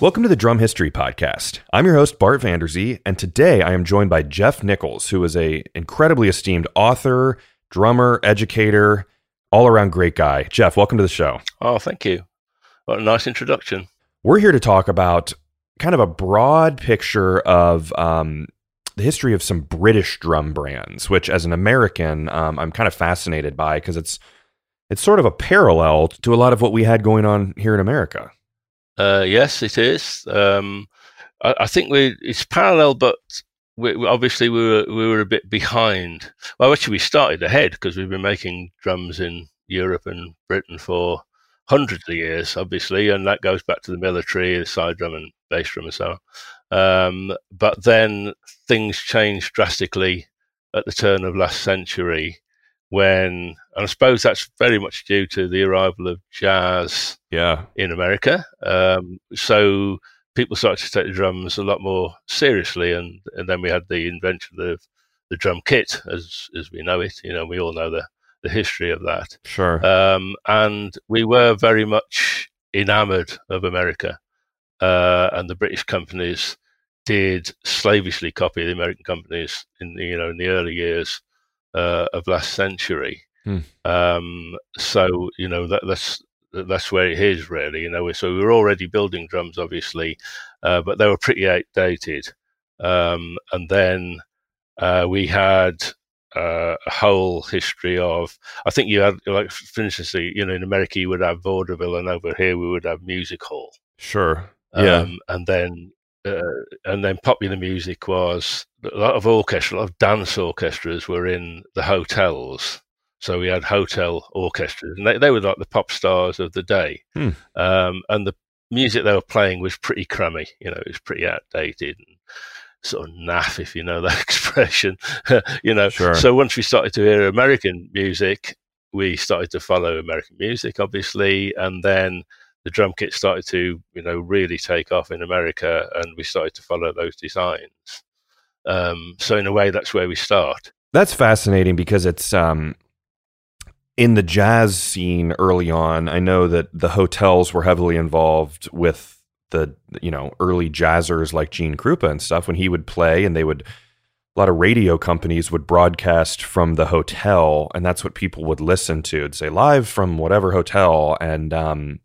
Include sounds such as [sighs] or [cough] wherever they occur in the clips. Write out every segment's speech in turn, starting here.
Welcome to the Drum History Podcast. I'm your host Bart Vanderzee, and today I am joined by Geoff Nicholls, who is a incredibly esteemed author, drummer, educator, all around great guy. Geoff, welcome to the show. Oh, thank you. What a nice introduction. We're here to talk about kind of a broad picture of um, the history of some British drum brands, which, as an American, um, I'm kind of fascinated by because it's it's sort of a parallel to a lot of what we had going on here in America. Uh, yes, it is. Um, I, I, think we it's parallel, but we, obviously we were we were a bit behind. Well, actually, we started ahead because we've been making drums in Europe and Britain for hundreds of years, obviously, and that goes back to the military, the side drum and bass drum and so on. Um, but then things changed drastically at the turn of last century when, and I suppose that's very much due to the arrival of jazz yeah. in America. Um, so people started to take the drums a lot more seriously, and, and then we had the invention of the drum kit, as as we know it. You know, we all know the the history of that. Sure. Um, and we were very much enamored of America, uh, and the British companies did slavishly copy the American companies in the, you know in the early years uh, of last century. Hmm. Um, so you know that, that's that's where it is really. You know, so we were already building drums, obviously, uh, but they were pretty outdated. Um, and then uh, we had uh, a whole history of. I think you had like, for instance, you know, in America you would have vaudeville, and over here we would have music hall. Sure. Yeah. Um, and then uh, and then popular music was a lot of orchestra, a lot of dance orchestras were in the hotels. So we had hotel orchestras, and they, they were like the pop stars of the day. Hmm. Um, and the music they were playing was pretty crummy. You know, it was pretty outdated and sort of naff, if you know [laughs] that expression. [laughs] you know, sure. so once we started to hear American music, we started to follow American music, obviously, and then the drum kit started to, you know, really take off in America, and we started to follow those designs. Um, so in a way, that's where we start. That's fascinating because it's um, in the jazz scene early on. I know that the hotels were heavily involved with the you know early jazzers like Gene Krupa and stuff when he would play, and they would a lot of radio companies would broadcast from the hotel, and that's what people would listen to. It'd say live from whatever hotel, and um,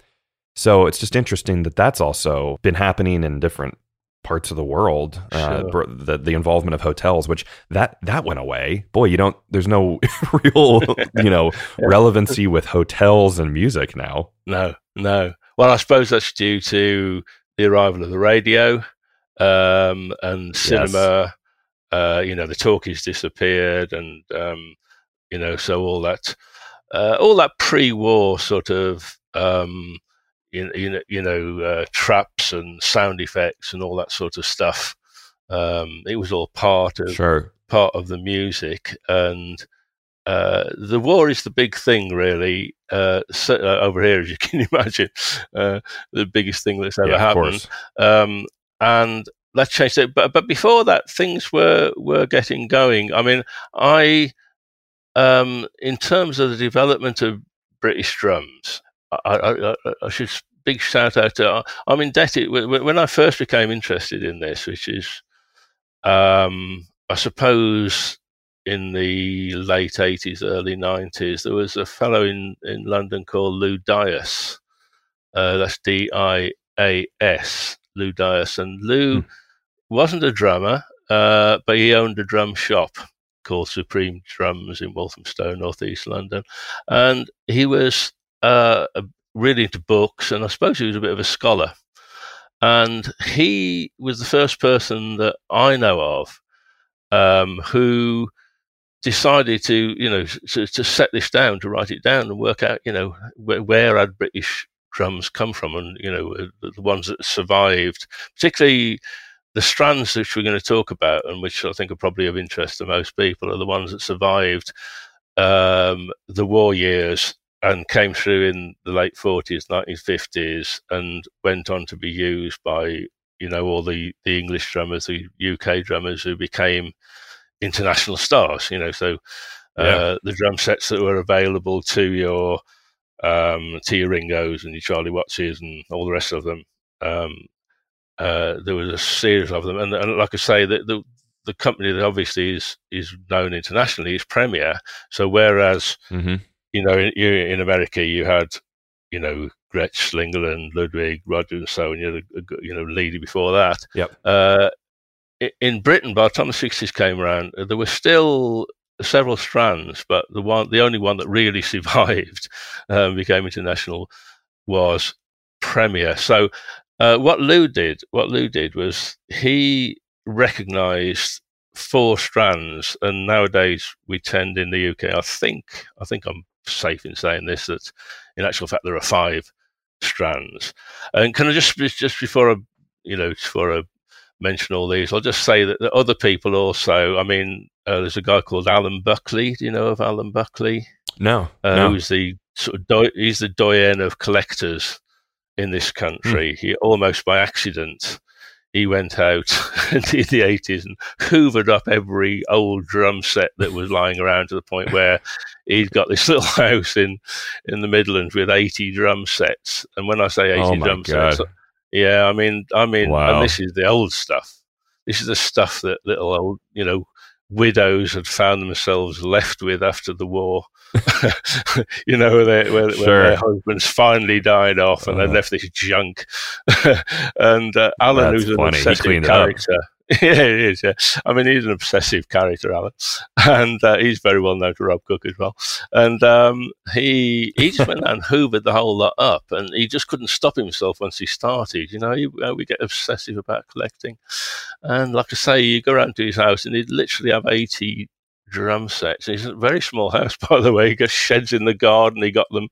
so it's just interesting that that's also been happening in different parts of the world. Uh, sure. The the involvement of hotels, which that that went away. Boy, you don't. There's no [laughs] real you know [laughs] relevancy with hotels and music now. No, no. Well, I suppose that's due to the arrival of the radio um, and cinema. Yes. Uh, you know, the talkies disappeared, and um, you know, so all that, uh, all that pre-war sort of um, you, know, you know, uh, traps and sound effects and all that sort of stuff. Um, it was all part of sure. part of the music, and uh, the war is the big thing, really. Uh, so, uh, over here, as you [laughs] can imagine, uh, the biggest thing that's ever yeah, happened. Um, and that changed it. But but before that, things were were getting going. I mean, I, um, in terms of the development of British drums, I, I, I, should big shout out to. I'm indebted when I first became interested in this, which is, um, I suppose, in the late 80s, early 90s. There was a fellow in in London called Lou Dias. Uh, that's D I A S. Lou Dias, and Lou hmm. wasn't a drummer, uh, but he owned a drum shop called Supreme Drums in Walthamstow, northeast London, and he was uh, really into books, and I suppose he was a bit of a scholar. And he was the first person that I know of um, who decided to, you know, to, to, set this down, to write it down, and work out, you know, where, where had British drums come from, and you know, uh, the ones that survived, particularly the strands which we're going to talk about, and which I think are probably of interest to most people, are the ones that survived um, the war years and came through in the late 40s, 1950s, and went on to be used by you know all the the English drummers, the UK drummers who became international stars. You know, so uh, yeah. the drum sets that were available to your um, to your Ringos and your Charlie Wattses and all the rest of them. Um, uh, there was a series of them, and, and like I say, the, the, the company that obviously is is known internationally is Premier. So whereas hmm you know in, in America you had you know Gretsch, Slingerland, Ludwig, Roger, and so on. You had a, a, you know Leedy before that. Yep. Uh, in Britain, by the time the sixties came around, there were still several strands, but the one, the only one that really [laughs] survived, um, became international, was Premier. So, uh, what Lou did, what Lou did was he recognised four strands, and nowadays we tend in the UK, I think, I think I'm safe in saying this, that in actual fact there are five strands. And can I just just before I, you know, before I mention all these, I'll just say that, other people also. I mean, uh, there's a guy called Alan Buckley. Do you know of Alan Buckley? No, Uh, no. Who's the sort of do- he's the doyen of collectors in this country. He almost by accident he went out [laughs] in the eighties and hoovered up every old drum set that was lying around to the point where he'd got this [laughs] little house in in the Midlands with eighty drum sets. And when I say eighty Oh my drum God. sets, yeah, I mean, I mean, Wow. and this is the old stuff. This is the stuff that little old, you know, widows had found themselves left with after the war. [laughs] you know, where, they, where, Sure. where their husbands finally died off and they Uh. left this junk. [laughs] and uh, Alan, who's an funny. Obsessive it character. [laughs] yeah, he is. Yeah, I mean, he's an obsessive character, Alan, and uh, he's very well known to Rob Cook as well. And um, he he just went and hoovered the whole lot up, and he just couldn't stop himself once he started. You know, he, uh, we get obsessive about collecting, and like I say, you go around to his house, and he'd literally have eighty drum sets. It's a very small house, [laughs] by the way. He got sheds in the garden. He got them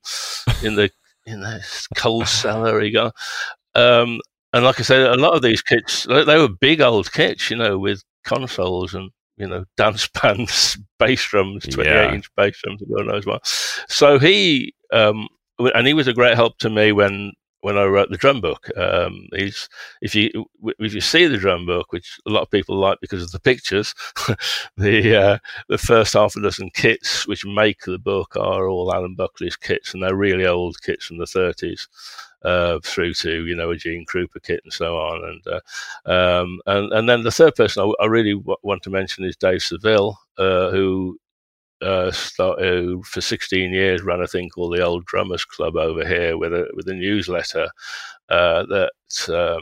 in the in the coal cellar. He got. Um, and like I said, a lot of these kits, they were big old kits, you know, with consoles and, you know, dance [laughs] bands, bass drums, 28 Yeah. inch bass drums, and God knows what. So he, um, and he was a great help to me when, when I wrote the drum book. Um, if you, if you see the drum book, which a lot of people like because of the pictures, [laughs] the, uh, the first half a dozen kits which make the book are all Alan Buckley's kits, and they're really old kits from the 30s uh, through to you know a Gene Krupa kit and so on, and uh, um, and and then the third person I, I really w- want to mention is Dave Seville, uh, who. Uh, start, who for 16 years ran a thing called the Old Drummers Club over here with a with a newsletter uh, that um,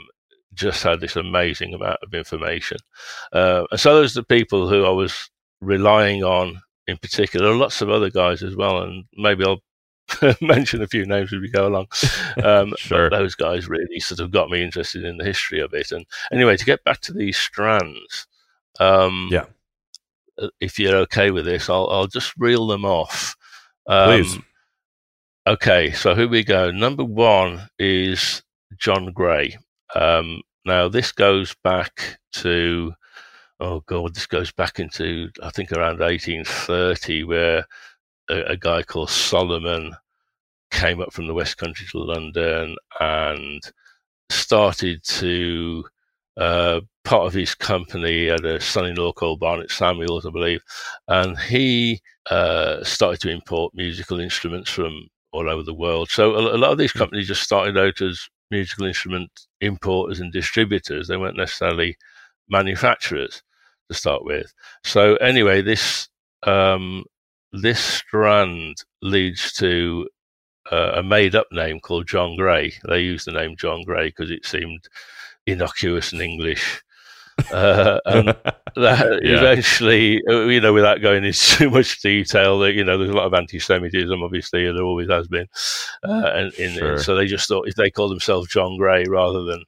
just had this amazing amount of information. Uh, and so those are the people who I was relying on in particular. Lots of other guys as well, and maybe I'll [laughs] mention a few names as we go along. [laughs] Um, Sure. but those guys really sort of got me interested in the history of it. And anyway, to get back to these strands, um, Yeah. If you're okay with this, I'll I'll just reel them off. Um, Please. Okay, so here we go. Number one is John Gray. Um, now this goes back to oh god, this goes back into I think around 1830, where a, a guy called Solomon came up from the West Country to London and started to uh, part of his company had a son-in-law called Barnett Samuels, I believe, and he uh, started to import musical instruments from all over the world. So a, a lot of these companies just started out as musical instrument importers and distributors. They weren't necessarily manufacturers to start with. So anyway, this um, this strand leads to uh, a made-up name called John Gray. They used the name John Gray because it seemed innocuous and English. Uh, and [laughs] that Yeah. eventually, uh, you know, without going into [laughs] too much detail, that you know, there's a lot of anti-Semitism, obviously, and there always has been. Uh, and, in, Sure. so they just thought if they called themselves John Gray rather than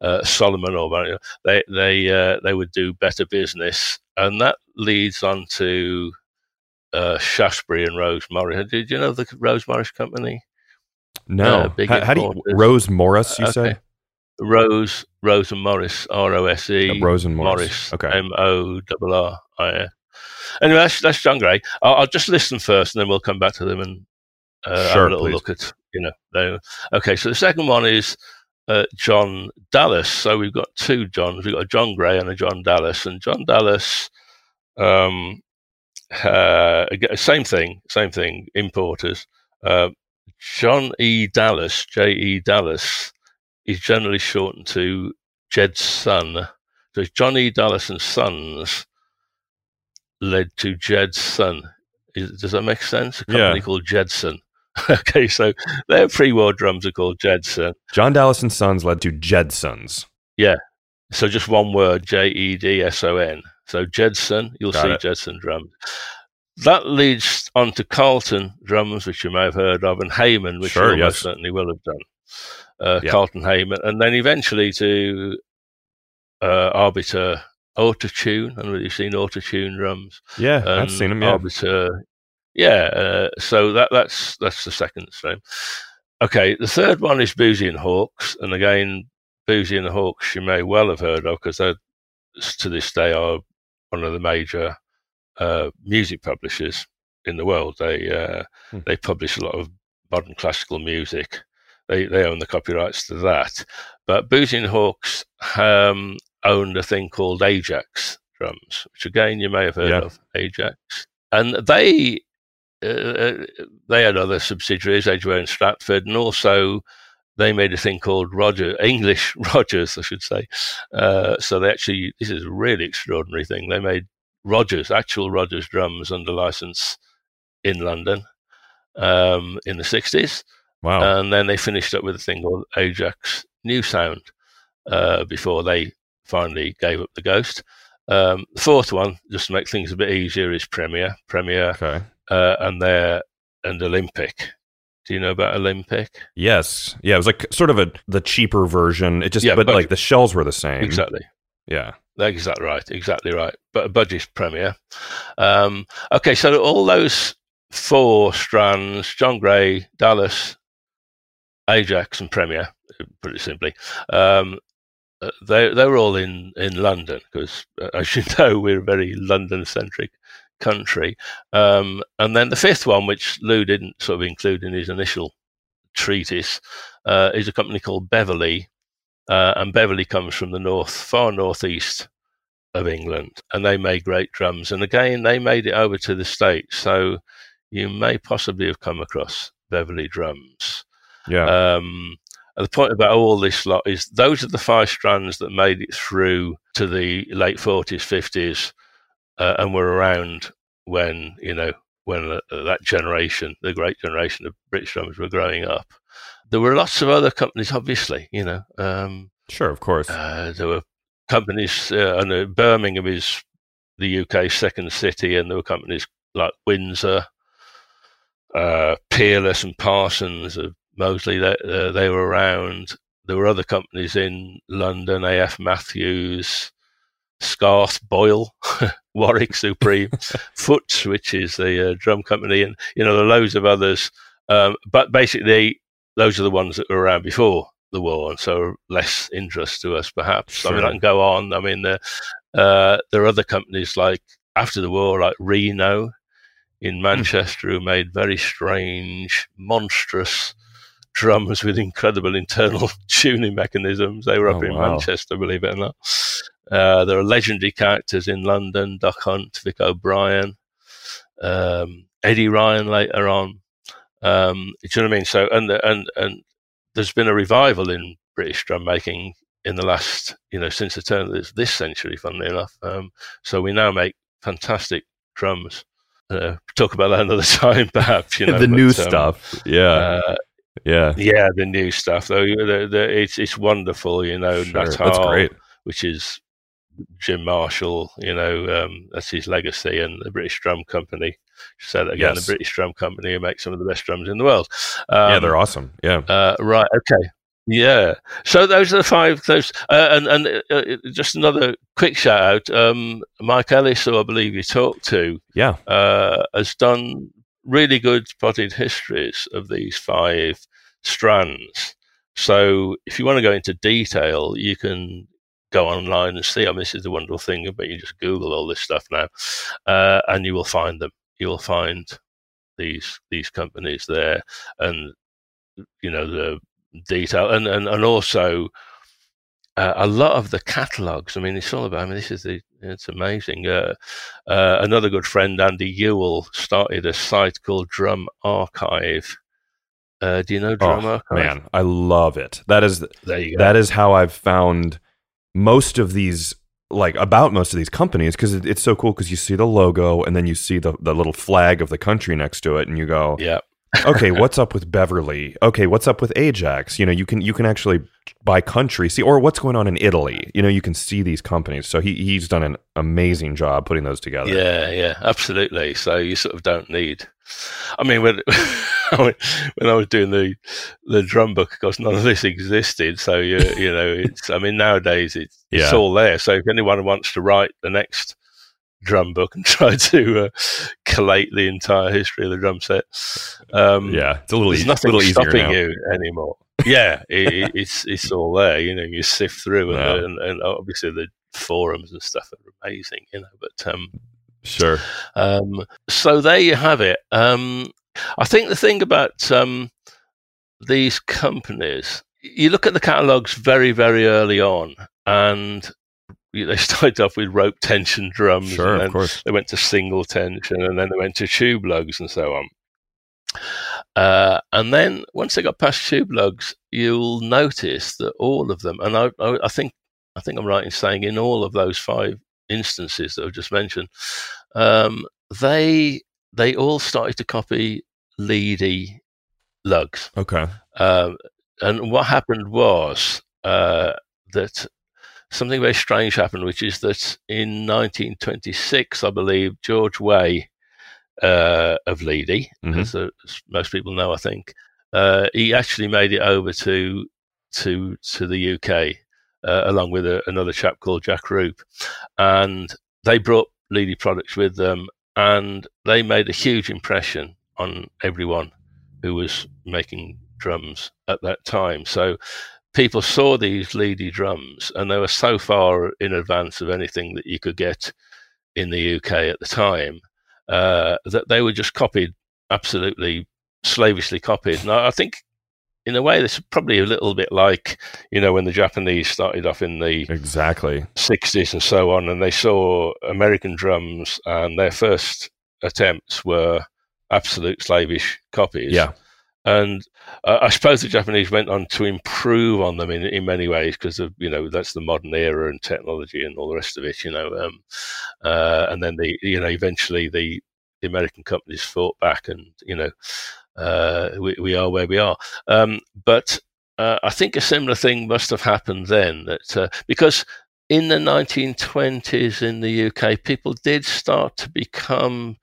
uh, Solomon or they they uh, they would do better business, and that leads on to uh, Shaftesbury and Rose Morris. Did you know the Rose Morris Company? no. how, how do you. Rose Morris? You Okay. say Rose Rose and Morris, R O S E. Uh, Rose and Morris. Morris, Okay. M O R R I S. Anyway, that's, that's John Gray. I'll, I'll just list them first, and then we'll come back to them and uh, have a little please. look at you know. They, okay, so the second one is uh, John Dallas. So we've got two Johns. We've got a John Gray and a John Dallas, and John Dallas. Um, uh, same thing, same thing. Importers. Uh, John E. Dallas, J. E. Dallas, is generally shortened to Jedson. So Johnny Dallas and Sons led to Jedson. Is, does that make sense? A company Yeah. called Jedson. [laughs] okay, so their pre-war drums are called Jedson. John Dallas and Sons led to Jedsons. Yeah. So just one word, J E D S O N. So Jedson, you'll Got see it. Jedson drums. That leads on to Carlton drums, which you may have heard of, and Hayman, which Sure, you almost yes. certainly will have done. Uh, Yeah. Carlton Hayman, and then eventually to uh, Arbiter Autotune. I don't know if you've seen Autotune drums. Yeah, I've seen them. Yeah. Arbiter. Yeah, uh, so that that's that's the second stream. Okay, the third one is Boosey and Hawkes, and again, Boosey and the Hawkes you may well have heard of because they to this day are one of the major uh, music publishers in the world. They uh, Hmm. they publish a lot of modern classical music. They they own the copyrights to that. But Boosey and Hawkes um, owned a thing called Ajax drums, which again you may have heard Yeah. of Ajax, and they. Uh, they had other subsidiaries, Edgware and Stratford, and also they made a thing called Roger English [laughs] Rogers, I should say. Uh, so they actually, this is a really extraordinary thing. They made Rogers, actual Rogers drums under license in London um, in the 60s. Wow. And then they finished up with a thing called Ajax New Sound uh, before they finally gave up the ghost. Um, the fourth one, just to make things a bit easier, is Premier. Premier okay. uh, and they're and Olympic. Do you know about Olympic? Yes. Yeah, it was like sort of a the cheaper version. It just Yeah, but but- like the shells were the same. Exactly. Yeah. Exactly right. Exactly right. But a budget premier. Um, okay, so all those four strands: John Gray, Dallas, Ajax, and Premier. it simply, um, they they were all in in London because, uh, as you [laughs] know, we're a very London centric country. Um, and then the fifth one, which Lou didn't sort of include in his initial treatise, uh, is a company called Beverley. Uh, and Beverley comes from the north, far northeast of England, and they made great drums. And again, they made it over to the States. So you may possibly have come across Beverley drums. Yeah. Um, the point about all this lot is those are the five strands that made it through to the late 40s, 50s, uh, and were around when, you know, when uh, that generation, the great generation of British drummers were growing up. There were lots of other companies, obviously, you know. Um, sure, of course. uh, there were companies, uh, and uh, Birmingham is the UK's second city, and there were companies like Windsor, uh, Peerless, and Parsons Mosley. That uh, they were around. There were other companies in London, AF Matthews, Scarth, Boyle, [laughs] Warwick Supreme, [laughs] Foots, which is the uh, drum company, and you know there are loads of others. Um, but basically, those are the ones that were around before the war, and so less interest to us, perhaps. I mean, I can go on. I mean, there, uh, there are other companies like after the war, like Reno in Manchester, who made very strange, monstrous drums with incredible internal [laughs] tuning mechanisms. They were up Oh, in wow. Manchester, believe it or not. Uh, there are legendary characters in London: Doc Hunt, Vic O'Brien, um, Eddie Ryan later on. Um, do you know what I mean? So, and and and there's been a revival in British drum making in the last, you know, since the turn of this, this century. Funnily enough, um, so we now make fantastic drums. Uh, talk about that [laughs] another time, perhaps. You [laughs] know, the but, new um, stuff. Yeah. Uh, yeah. yeah, the new stuff though. The, the, it's it's wonderful. You know, Sure. Natal, That's great. which is Jim Marshall. You know, um, that's his legacy, and the British Drum Company. Say that again. Yes. The British Drum Company who make some of the best drums in the world. Um, yeah, they're awesome. Yeah. uh, right. Okay. Yeah. So those are the five. Those uh, and and uh, uh, just another quick shout out. Um, Mike Ellis, who I believe you talked to, Yeah. uh, has done really good spotted histories of these five strands. So if you want to go into detail, you can go online and see. I mean, this is the wonderful thing about you just Google all this stuff now, uh, and you will find them. You will find these these companies there, and you know the detail, and and and also. Uh, a lot of the catalogs. I mean, it's all about. I mean, this is the. It's amazing. Uh, uh, another good friend, Andy Ewell, started a site called Drum Archive. Uh, do you know drama? Oh, man, I love it. That is there you go. that is how I've found most of these like about most of these companies because it, it's so cool because you see the logo and then you see the, the little flag of the country next to it and you go Yeah. okay [laughs] what's up with beverley okay what's up with ajax you know you can you can actually by country see or what's going on in italy you know you can see these companies so he, he's done an amazing job putting those together Yeah, yeah, absolutely. So you sort of don't need. I mean, when [laughs] [laughs] when I was doing the the drum book, of course, none of this existed. So you you know, [laughs] it's. I mean, nowadays it's, it's all there. So if anyone wants to write the next drum book and [laughs] try to uh, collate the entire history of the drum set, um, yeah it's a little, there's e- nothing little stopping you anymore. Yeah, it- it's it's all there. You know, you sift through, and, Yeah. and, and obviously the forums and stuff are amazing. You know, but um, sure um, so there you have it. Um, I think the thing about um, these companies, you look at the catalogs very, very early on, and they [laughs] started off with rope tension drums, sure and of course they went to single tension, and then they went to tube lugs and so on. Uh, and then once they got past tube lugs, you'll notice that all of them, and I, I, I think I think I'm right in saying in all of those five instances that I've just mentioned, um, they they all started to copy Leedy lugs. okay Um, and what happened was uh, that something very strange happened, which is that in 1926, I believe, George Way uh, of Leedy, Mhm. as, uh, as most people know, I think, uh, he actually made it over to to to the UK uh, along with a, another chap called Jack Roop, and they brought Leedy products with them, and they made a huge impression on everyone who was making drums at that time. So people saw these Leedy drums, and they were so far in advance of anything that you could get in the UK at the time uh, that they were just copied, absolutely slavishly copied. And I, I think, in a way, this is probably a little bit like you know when the Japanese started off in the exactly 60s and so on, and they saw American drums, and their first attempts were absolute slavish copies. yeah And uh, I suppose the Japanese went on to improve on them in, in many ways because of you know that's the modern era and technology and all the rest of it. You know, um, uh, and then the you know eventually the the American companies fought back, and you know uh, we we are where we are. Um, but uh, I think a similar thing must have happened then that uh, because in the 1920s in the UK, people did start to become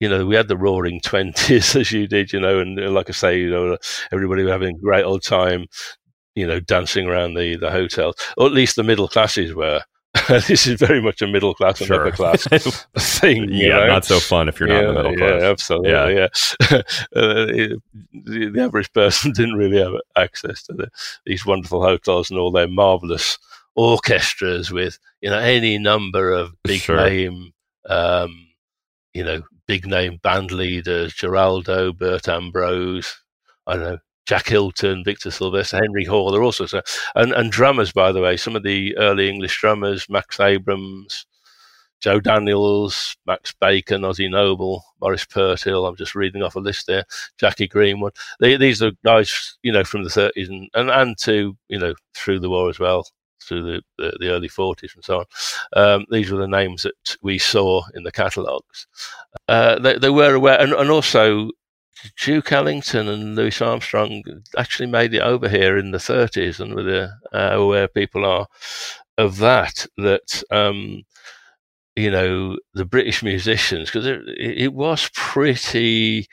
you know, we had the roaring 20s [laughs] as you did, you know, and uh, like I say, you know, everybody was having a great old time, you know, dancing around the, the hotels, or at least the middle classes were. [laughs] this is very much a middle class and upper class [laughs] thing. you yeah know? not so fun if you're not in the Yeah, middle class Yeah, absolutely. Yeah. uh, it- the, the average person didn't really have access to the, these wonderful hotels and all their marvelous orchestras with, you know, any number of big Sure. name, um, you know, big name band leaders, Geraldo, Bert Ambrose, I don't know, Jack Hylton, Victor Silvester, Henry Hall, there are all sorts of, and, and drummers, by the way, some of the early English drummers, Max Abrams, Joe Daniels, Max Bacon, Ozzy Noble, Morris Purtill. I'm just reading off a list there. Jackie Greenwood. They, these are guys, you know, from the 30s and, and, and to, you know, through the war as well, through the, the, the early 40s and so on. Um, these were the names that we saw in the catalogues. Uh, they, they were aware, and, and also Duke Ellington and Louis Armstrong actually made it over here in the 30s, and with uh, aware people are of that, that um, you know the British musicians, because it, it was pretty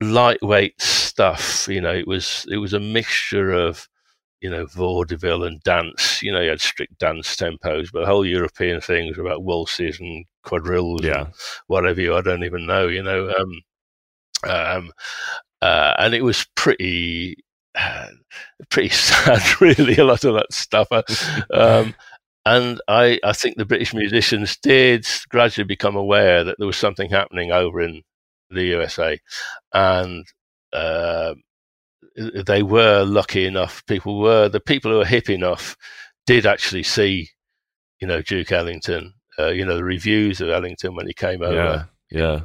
lightweight stuff. You know, it was it was a mixture of you know vaudeville and dance. You know, you had strict dance tempos, but the whole European thing was about waltzes and quadrilles, yeah and whatever you. I don't even know. You know. Um, um, uh, and it was pretty uh, [sighs] pretty [laughs] sad, really. A lot of that stuff, Uh, um, [laughs] and I, I think the British musicians did gradually become aware that there was something happening over in the USA, and uh, they were lucky enough. People were the people who were hip enough did actually see, you know, Duke Ellington. Uh, you know, the reviews of Ellington when he came over. yeah yeah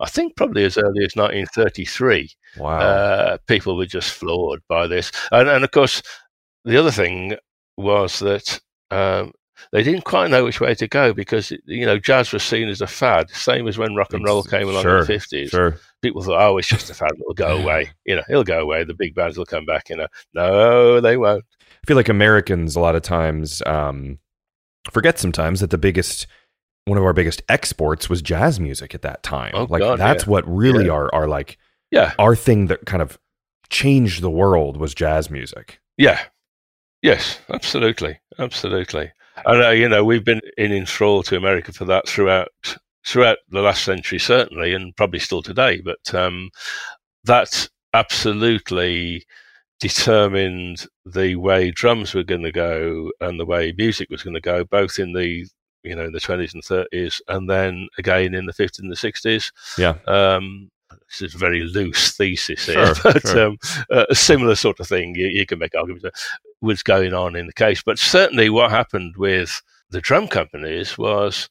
I think probably as early as 1933 wow uh, people were just floored by this. And, and of course, the other thing was that um, they didn't quite know which way to go because you know jazz was seen as a fad, same as when rock and roll came along sure, in the fifties. Sure. People thought, oh, it's just a fad; it'll go away. You know, it'll go away. The big bands will come back. You know, no, they won't. I feel like Americans a lot of times um, forget sometimes that the biggest one of our biggest exports was jazz music at that time. Oh, like God, that's yeah. what really Yeah. our our like Yeah, our thing that kind of changed the world was jazz music. yeah, yes, absolutely, absolutely. And uh, you know, we've been in enthrall to America for that throughout throughout the last century, certainly, and probably still today. But um, that absolutely determined the way drums were going to go and the way music was going to go, both in the you know in the twenties and thirties, and then again in the fifties and the sixties. Yeah. Um, this is a very loose thesis here, Sure, but sure. Um, a similar sort of thing you, you can make arguments was going on in the case. But certainly, what happened with the drum companies was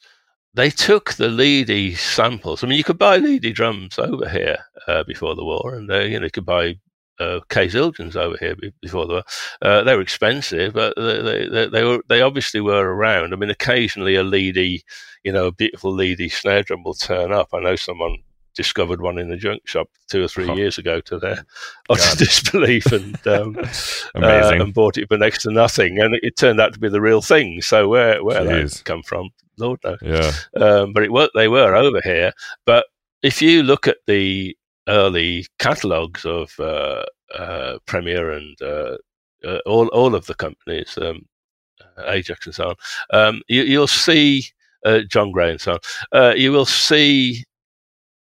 they took the Leedy samples. I mean, you could buy Leedy drums over here uh, before the war, and uh, you know you could buy uh, K Zildjians over here be- before the war. Uh, they were expensive, but they, they, they, they were they obviously were around. I mean, occasionally a Leedy, you know, a beautiful Leedy snare drum will turn up. I know someone discovered one in the junk shop two or three Oh. [laughs] years ago to their [laughs] utter disbelief and um, [laughs] uh, and bought it for next to nothing, and it, it turned out to be the real thing. So where where Jeez. that come from, Lord knows. yeah. Um, but it they were over here. But if you look at the early catalogues of uh, uh, Premier and uh, uh, all all of the companies, um, Ajax and so on, um, you, you'll see uh, John Gray and so on. Uh, you will see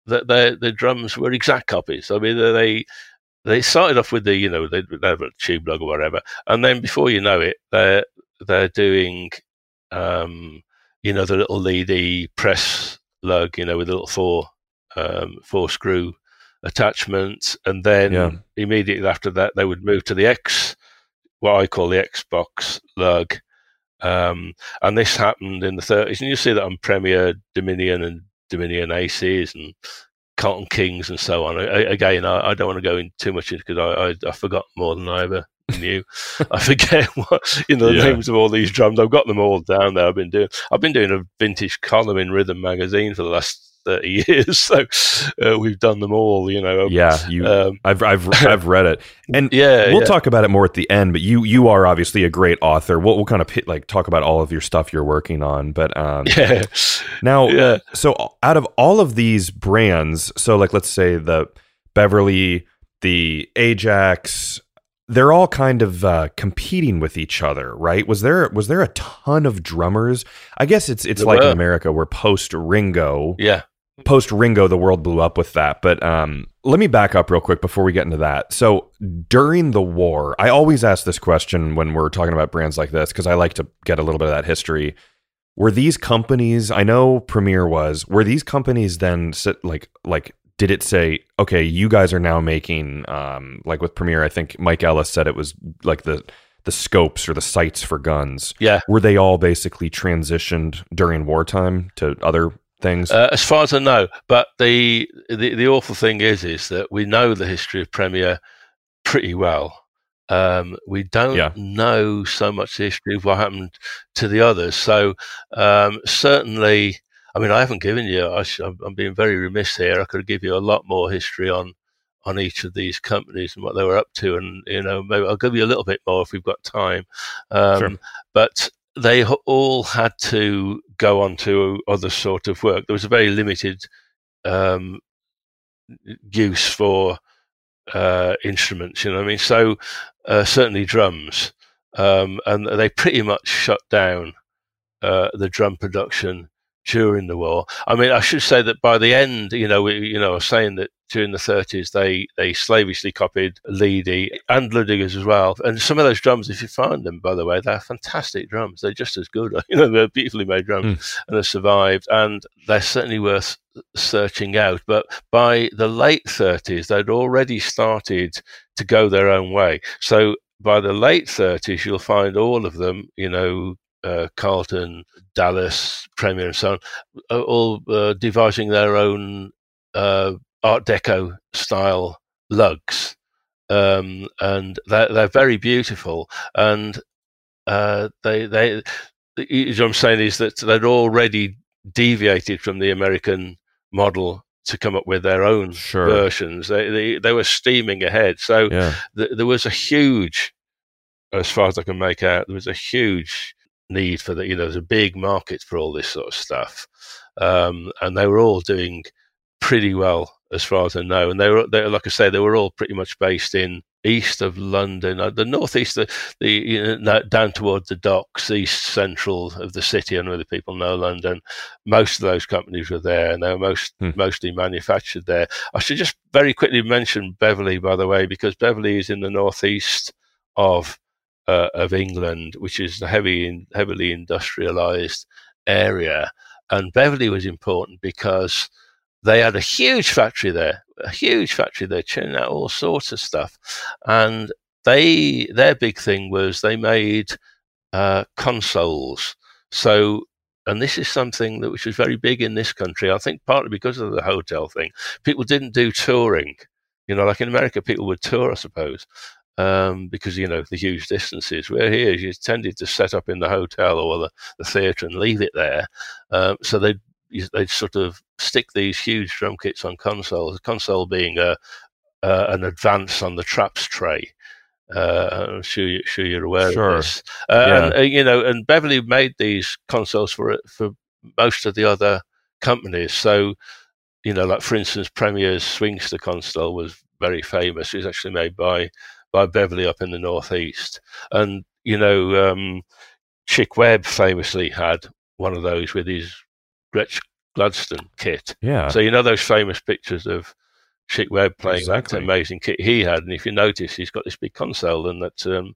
that the the drums were exact copies. I mean, they they started off with the you know they they have a tube lug or whatever, and then before you know it, they're they're doing um, you know the little Leedy press lug, you know, with a little four um, four screw attachment, and then Yeah. immediately after that they would move to the X, what I call the Xbox lug. Um, and this happened in the 30s, and you see that on Premier, Dominion, and Dominion ACs, and Carlton Kings, and so on. I- again, I, I don't want to go in too much because I, I, I forgot more than I ever knew. [laughs] I forget [laughs] what you know the Yeah. names of all these drums. I've got them all down there. I've been doing. I've been doing a vintage column in Rhythm magazine for the last thirty [laughs] years, so uh, we've done them all. You know. Yeah, you Um, I've I've I've read it. And yeah. we'll yeah. talk about it more at the end, but you you are obviously a great author. We'll, we'll kind of like talk about all of your stuff you're working on, but um Yeah. now Yeah. so out of all of these brands, so like let's say the Beverley, the Ajax, they're all kind of uh, competing with each other, right? Was there was there a ton of drummers? I guess it's it's There like in. America where post Ringo, Yeah. post Ringo, the world blew up with that. But um, let me back up real quick before we get into that. So during the war, I always ask this question when we're talking about brands like this because I like to get a little bit of that history. Were these companies? I know Premier was. Were these companies then like like? Did it say okay? You guys are now making um, like with Premier. I think Mike Ellis said it was like the the scopes or the sights for guns. Yeah. Were they all basically transitioned during wartime to other things? Uh, as far as I know, but the, the the awful thing is, is that we know the history of Premier pretty well. Um, we don't Yeah. know so much the history of what happened to the others. So um, certainly, I mean, I haven't given you. I sh- I'm I'm being very remiss here. I could give you a lot more history on on each of these companies and what they were up to, and you know, maybe I'll give you a little bit more if we've got time. Um, Sure. But they all had to go on to other sort of work. There was a very limited um, use for uh, instruments, you know what I mean? So uh, certainly drums. Um, and they pretty much shut down uh, the drum production during the war. I mean, I should say that by the end, you know, we, you know, I was saying that during the 30s they they slavishly copied Leedy and Ludwigs as well. And some of those drums, if you find them, by the way, they're fantastic drums. They're just as good. [laughs] You know, they're beautifully made drums hmm. and have survived. And they're certainly worth searching out. But by the late 30s, they'd already started to go their own way. So by the late 30s, you'll find all of them, you know, uh, Carlton, Dallas, Premier, and so on, all uh, devising their own uh, Art Deco style lugs. Um, and they're, they're very beautiful. And uh, they they what I'm saying is that they'd already deviated from the American model to come up with their own Sure. versions. They, they they were steaming ahead. So Yeah. th- there was a huge, as far as I can make out, there was a huge need for the you know there's a big market for all this sort of stuff, um, and they were all doing pretty well as far as I know. And they were they, like I say, they were all pretty much based in east of London, uh, the northeast, the, the you know, down towards the docks, east central of the city. I know the people know London. Most of those companies were there, and they were most Hmm. mostly manufactured there. I should just very quickly mention Beverley, by the way, because Beverley is in the northeast of uh, of England, which is a heavy, heavily industrialized area. And Beverley was important because they had a huge factory there, a huge factory there, churning out all sorts of stuff. And they, their big thing was they made uh, consoles. So, and this is something that which was very big in this country. I think partly because of the hotel thing. People didn't do touring. You know, like in America, people would tour, I suppose um, because you know the huge distances. Where here, you tended to set up in the hotel or the, the theatre and leave it there. Um, so they'd they'd sort of stick these huge drum kits on consoles. The console being a uh, an advance on the traps tray. Uh, I'm sure, you, sure you're aware Sure. of this. Uh, Yeah. and, uh, you know, and Beverley made these consoles for for most of the other companies. So, you know, like for instance, Premier's Swingster console was very famous. It was actually made by by Beverley up in the northeast, and you know, um, Chick Webb famously had one of those with his Gretsch Gladstone kit. Yeah. So you know those famous pictures of Chick Webb playing Exactly. that amazing kit he had, and if you notice, he's got this big console, and that um,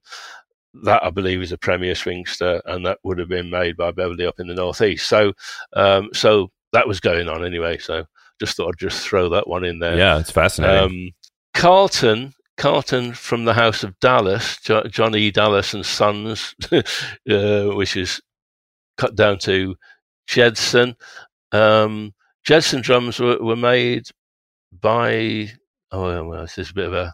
that I believe is a Premier Swingster, and that would have been made by Beverley up in the northeast. So, um, so that was going on anyway. So just thought I'd just throw that one in there. yeah, it's fascinating. Um, Carlton, Carlton from the House of Dallas, jo- John E. Dallas and Sons, [laughs] uh, which is cut down to Jedson. Um, Jedson drums were, were made by. Oh well, this is a bit of a.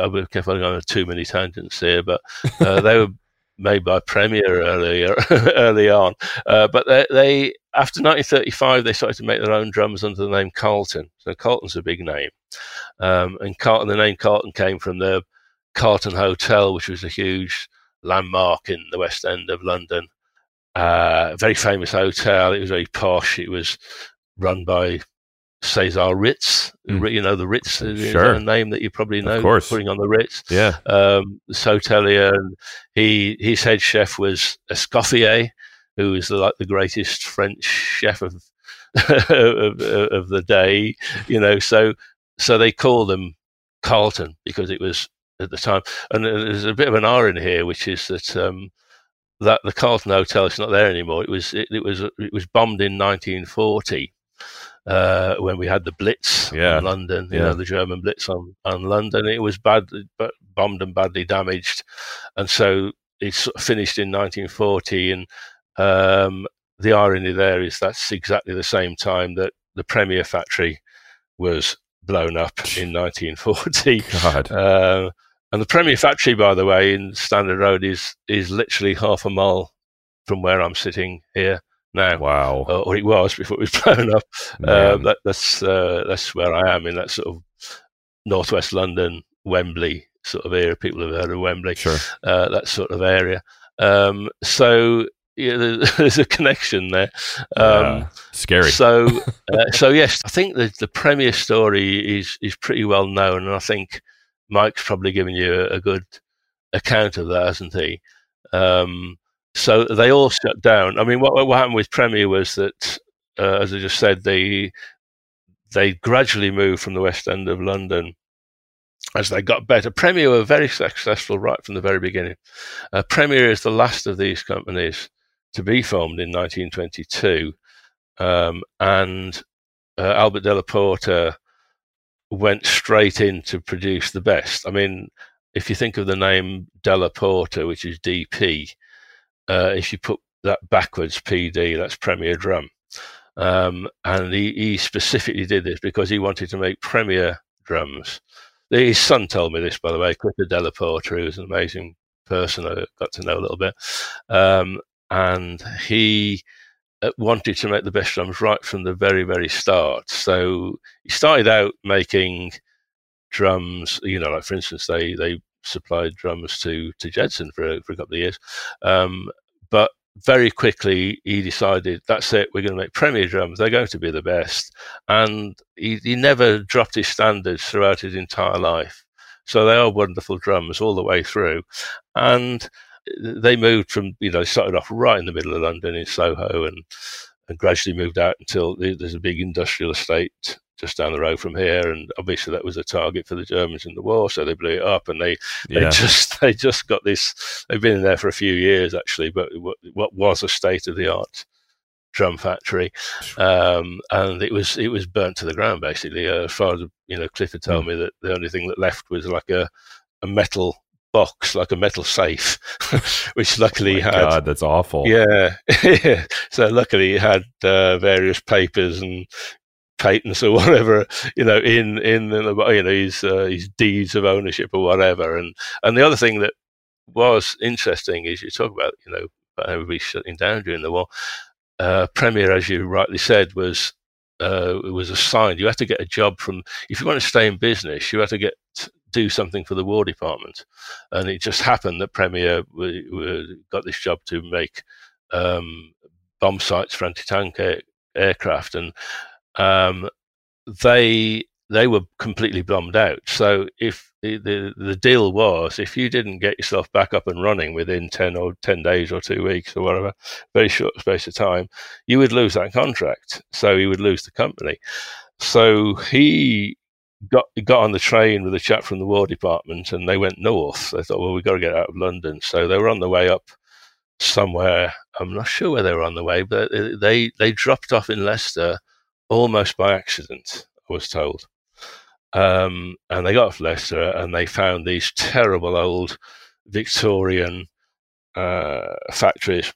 I'll be careful. I'm going on too many tangents here, but uh, they were made by Premier earlier, [laughs] early on. Uh, but they, they, after 1935, they started to make their own drums under the name Carlton. So Carlton's a big name. Um, and Carlton, the name Carlton came from the Carlton Hotel, which was a huge landmark in the West End of London. Uh, very famous hotel. It was very posh. It was run by Cesar Ritz. Mm. You know the Ritz is a name that you probably know. course. Putting on the Ritz yeah. um, and he his head chef was Escoffier, who was the, like the greatest French chef of, [laughs] of of the day. You know, so so they call them Carlton because it was at the time, and there's a bit of an irony here, which is that. Um, that the Carlton Hotel is not there anymore. It was it, it was it was bombed in 1940 uh, when we had the Blitz Yeah. on London. You Yeah. know the German Blitz on, on London. It was bad, but bombed and badly damaged, and so it sort of finished in 1940. And um, the irony there is that's exactly the same time that the Premier factory was blown up in [laughs] 1940. God. Uh, and the Premier factory, by the way, in Standard Road is is literally half a mile from where I'm sitting here now, Wow. or, or it was before it was blown up. Uh, that, that's uh, that's where I am in that sort of northwest London, Wembley sort of area. People have heard of Wembley, sure. uh, that sort of area. Um, so yeah, there's, [laughs] there's a connection there. Um. Scary. so, [laughs] uh, so yes, I think the the Premier story is is pretty well known, and I think Mike's probably given you a, a good account of that, hasn't he? Um, so they all shut down. I mean, what what happened with Premier was that, uh, as I just said, they they gradually moved from the West End of London as they got better. Premier were very successful right from the very beginning. Uh, Premier is the last of these companies to be formed in 1922, um, and uh, Albert Della Porta went straight in to produce the best. I mean, if you think of the name Della Porta, which is DP, uh, if you put that backwards, PD, that's Premier Drum. Um, and he, he specifically did this because he wanted to make Premier drums. His son told me this, by the way, Clifford Della Porta, who was an amazing person I got to know a little bit, um, and he uh, wanted to make the best drums right from the very very start. So he started out making drums. You know, like for instance, they they supplied drums to to Jedson for for a couple of years, um, but very quickly he decided that's it we're going to make premier drums. They're going to be the best. And he, he never dropped his standards throughout his entire life. So they are wonderful drums all the way through. And they moved from you know started off right in the middle of london in soho and and gradually moved out until there's a big industrial estate just down the road from here, and obviously that was a target for the Germans in the war, so they blew it up, and they they yeah. just [laughs] they just got this. They've been in there for a few years actually, but what, what was a state of the art drum factory, um, and it was it was burnt to the ground basically. Uh, as far as you know, Clifford told mm. me that the only thing that left was like a a metal box, like a metal safe, [laughs] which luckily oh had. God, that's awful. Yeah, [laughs] so luckily it had uh, various papers and patents [laughs] or whatever, you know, in in, in you know his uh, his deeds of ownership or whatever. And and the other thing that was interesting is you talk about you know everybody shutting down during the war. Uh, Premier, as you rightly said, was uh, was assigned. You had to get a job from if you want to stay in business, you had to get do something for the War Department, and it just happened that Premier got this job to make um, bomb sights for anti-tank air- aircraft, and um, they they were completely bombed out. So if the, the, the deal was if you didn't get yourself back up and running within ten or ten days or two weeks or whatever, very short space of time, you would lose that contract. So you would lose the company. So he got got on the train with a chap from the War Department, and they went north. They thought, well, we've got to get out of London. So they were on the way up somewhere. I'm not sure where they were on the way, but they they dropped off in Leicester almost by accident, I was told. Um, and they got off Leicester and they found these terrible old Victorian uh, factories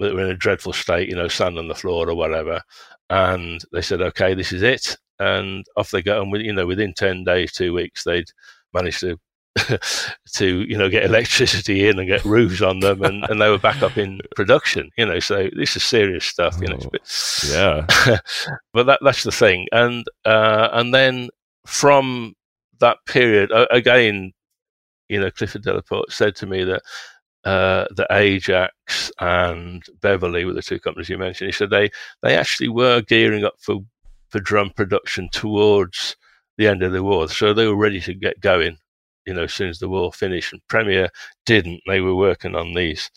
that were in a dreadful state, you know, sand on the floor or whatever. And they said, okay, this is it. And off they go. And, you know, within 10 days, two weeks, they'd managed to [laughs] to you know get electricity in and get roofs on them, and, and they were back up in production. You know, so this is serious stuff. You know, oh, yeah. [laughs] but that that's the thing, and uh, and then from that period uh, again, you know, Clifford Della Porta said to me that. Uh, the Ajax and Beverley were the two companies you mentioned. He said they, they actually were gearing up for, for drum production towards the end of the war. So they were ready to get going you know, as soon as the war finished. And Premier didn't. They were working on these,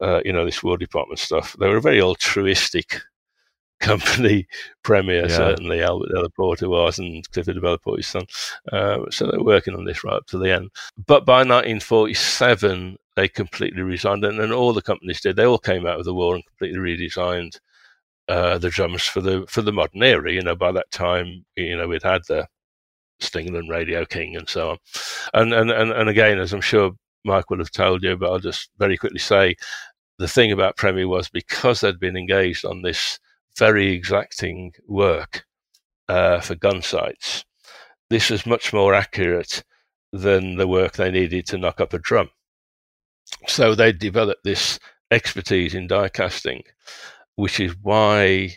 uh, you know, this War Department stuff. They were a very altruistic [laughs] company, Premier, yeah. certainly, Albert Della Porta was, and Clifford Della Porta's son. Uh, so they were working on this right up to the end. But by 1947, they completely resigned, and, and all the companies did. They all came out of the war and completely redesigned uh, the drums for the for the modern era. You know, by that time, you know, we'd had the Slingerland Radio King and so on. And, and, and, and again, as I'm sure Mike will have told you, but I'll just very quickly say the thing about Premier was because they'd been engaged on this very exacting work uh, for gun sights, this was much more accurate than the work they needed to knock up a drum. So they developed this expertise in die casting, which is why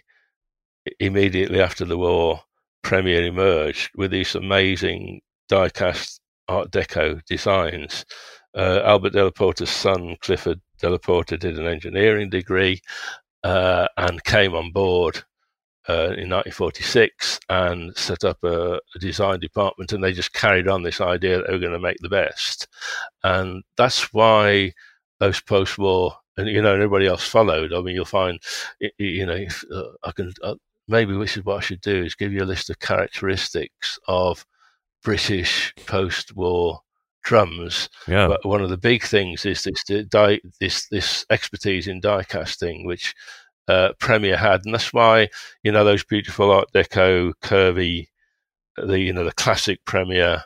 immediately after the war, Premier emerged with these amazing die-cast Art Deco designs. Uh, Albert Della Porta's son, Clifford Della Porta, did an engineering degree uh, and came on board uh, in 1946 and set up a, a, design department. And they just carried on this idea that they were going to make the best. And that's why those post-war and you know everybody else followed. I mean, you'll find, you know, uh, I can uh, maybe which is what I should do is give you a list of characteristics of British post-war drums. Yeah. But one of the big things is this die, this this expertise in die casting, which uh, Premier had, and that's why you know those beautiful Art Deco curvy, the you know the classic Premier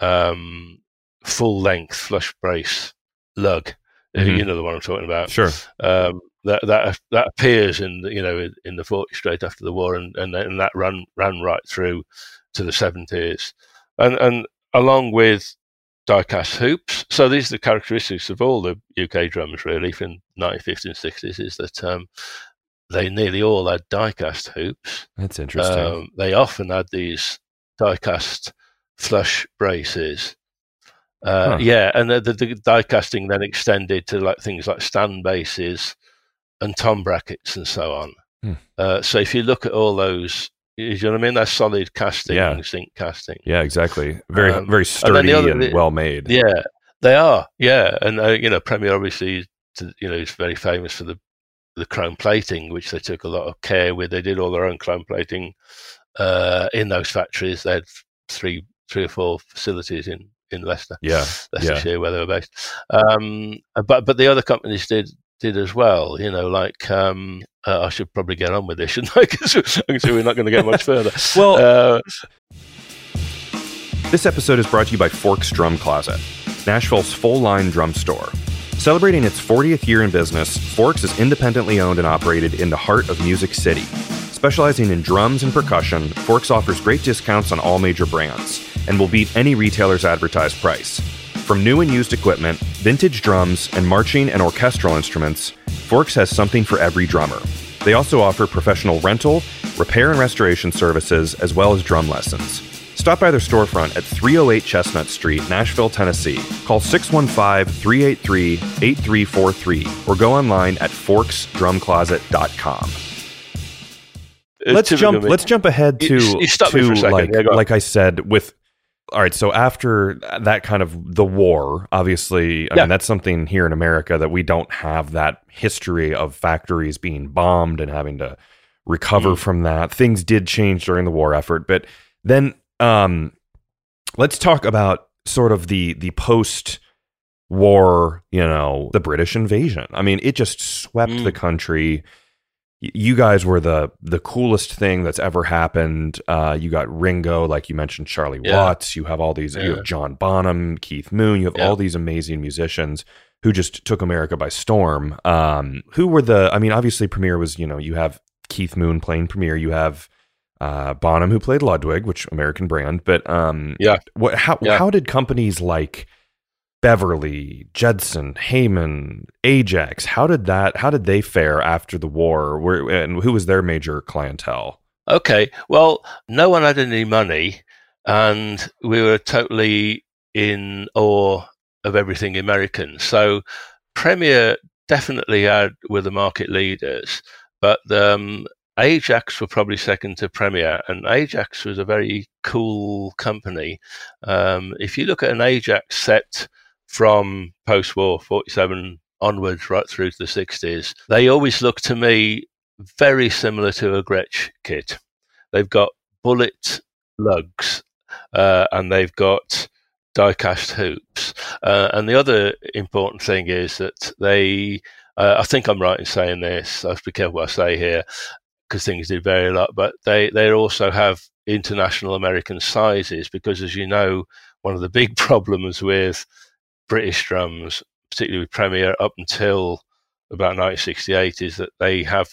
um, full length flush brace lug. Mm-hmm. You know the one I'm talking about. Sure. Um, that that that appears in the, you know in the 40s straight after the war and and, and that ran ran right through to the 70s and and along with die-cast hoops. So these are the characteristics of all the UK drums, really, from 1950s and 60s, is that um, they nearly all had die-cast hoops. That's interesting. Um, they often had these die-cast flush braces. Uh, huh. Yeah, and the, the, the, die casting then extended to like things like stand bases and tom brackets and so on. Hmm. Uh, so if you look at all those, you know what I mean? They're solid casting, yeah. zinc casting. Yeah, exactly. Very um, very sturdy and, other, and, well made. Yeah, they are. Yeah, and uh, you know, Premier obviously, you know, is very famous for the the chrome plating, which they took a lot of care with. They did all their own chrome plating uh, in those factories. They had three three or four facilities in in Leicester, yeah, Leicestershire, yeah. where they were based. Um, but but the other companies did did as well. You know, like um, uh, I should probably get on with this, [laughs] shouldn't I? Because we're not going to get much further. [laughs] well, uh, this episode is brought to you by Forks Drum Closet, Nashville's full line drum store. Celebrating its 40th year in business, Forks is independently owned and operated in the heart of Music City. Specializing in drums and percussion, Forks offers great discounts on all major brands and will beat any retailer's advertised price. From new and used equipment, vintage drums, and marching and orchestral instruments, Forks has something for every drummer. They also offer professional rental, repair and restoration services, as well as drum lessons. Stop by their storefront at 308 Chestnut Street, Nashville, Tennessee. Call 615 383 8343 or go online at forksdrumcloset.com. Let's jump. Let's jump ahead to you, you to like yeah, like I said with all right, so after that kind of the war, obviously, I yeah. mean that's something here in America that we don't have that history of factories being bombed and having to recover mm. from that. Things did change during the war effort, but then um, let's talk about sort of the the post war, you know, the British invasion. I mean, it just swept mm. the country you guys were the the coolest thing that's ever happened. Uh, you got Ringo, like you mentioned, Charlie yeah. Watts. You have all these. Yeah. You have John Bonham, Keith Moon. You have yeah. all these amazing musicians who just took America by storm. Um, who were the? I mean, obviously, Premier was. You know, you have Keith Moon playing Premier. You have uh, Bonham who played Ludwig, which American brand. But um, yeah, what? How how did companies like Beverley, Jedson, Hayman, Ajax. How did that? How did they fare after the war? Where, and who was their major clientele? Okay, well, no one had any money, and we were totally in awe of everything American. So, Premier definitely had were the market leaders, but um, Ajax were probably second to Premier, and Ajax was a very cool company. Um, if you look at an Ajax set from post war 47 onwards right through to the 60s, they always look to me very similar to a Gretsch kit. They've got bullet lugs uh, and they've got die cast hoops. Uh, and the other important thing is that they, uh, I think I'm right in saying this, I have to be careful what I say here because things did vary a lot, but they, they also have international American sizes because, as you know, one of the big [laughs] problems with British drums, particularly with Premier, up until about 1968, is that they have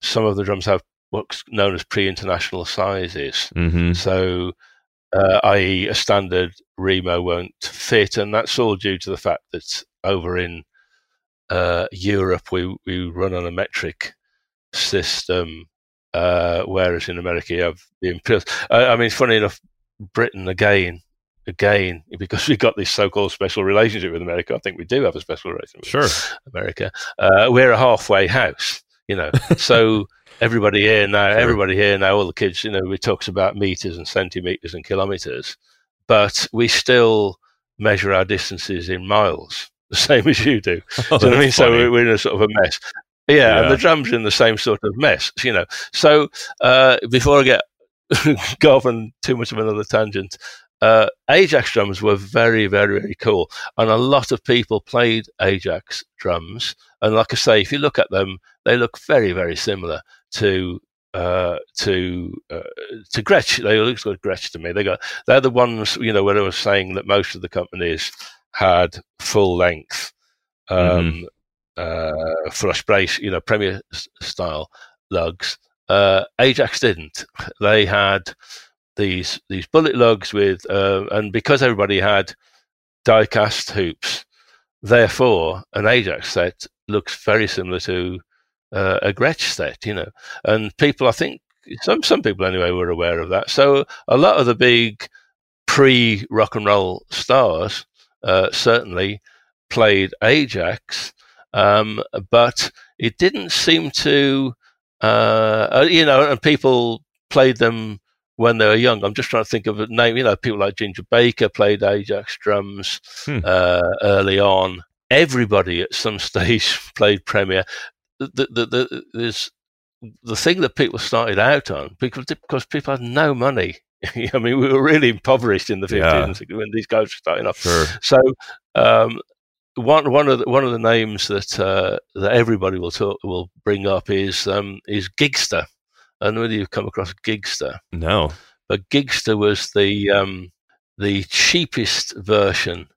some of the drums have what's known as pre-international sizes. Mm-hmm. So, uh, i.e., a standard Remo won't fit, and that's all due to the fact that over in uh, Europe we we run on a metric system, uh, whereas in America you have the imperial. I mean, funny enough, Britain again again, because we've got this so-called special relationship with America, I think we do have a special relationship sure. America. Uh, we're a halfway house, you know. [laughs] so everybody here now, sure. everybody here now, all the kids, you know, we talks about meters and centimeters and kilometers, but we still measure our distances in miles, [laughs] the same as you do. [laughs] Oh, do you know what I mean? Funny. So we're in a sort of a mess. Yeah, yeah, and the drums are in the same sort of mess, you know. So uh, before I get go off on too much of another tangent, uh, Ajax drums were very, very, very cool, and a lot of people played Ajax drums. And like I say, if you look at them, they look very, very similar to uh, to uh, to Gretsch. They look like Gretsch to me. They got they're the ones you know where I was saying that most of the companies had full length um, mm-hmm. uh, flush brace, you know, Premier style lugs. Uh, Ajax didn't. They had these these bullet lugs with, uh, and because everybody had die-cast hoops. Therefore, an Ajax set looks very similar to uh, a Gretsch set, you know. And people, I think, some some people anyway, were aware of that. So a lot of the big pre rock and roll stars uh, certainly played Ajax, um, but it didn't seem to, uh, uh, you know, and people played them when they were young. I'm just trying to think of a name. You know, people like Ginger Baker played Ajax drums hmm. uh, early on. Everybody at some [laughs] stage played Premier. The, the, the, there's the thing that people started out on because because people had no money. [laughs] I mean, we were really impoverished in the 50s yeah. when these guys were starting off. Sure. So um, one one of the, one of the names that uh, that everybody will talk will bring up is um, is Gigster. I don't know whether you've come across Gigster. No, but Gigster was the um, the cheapest version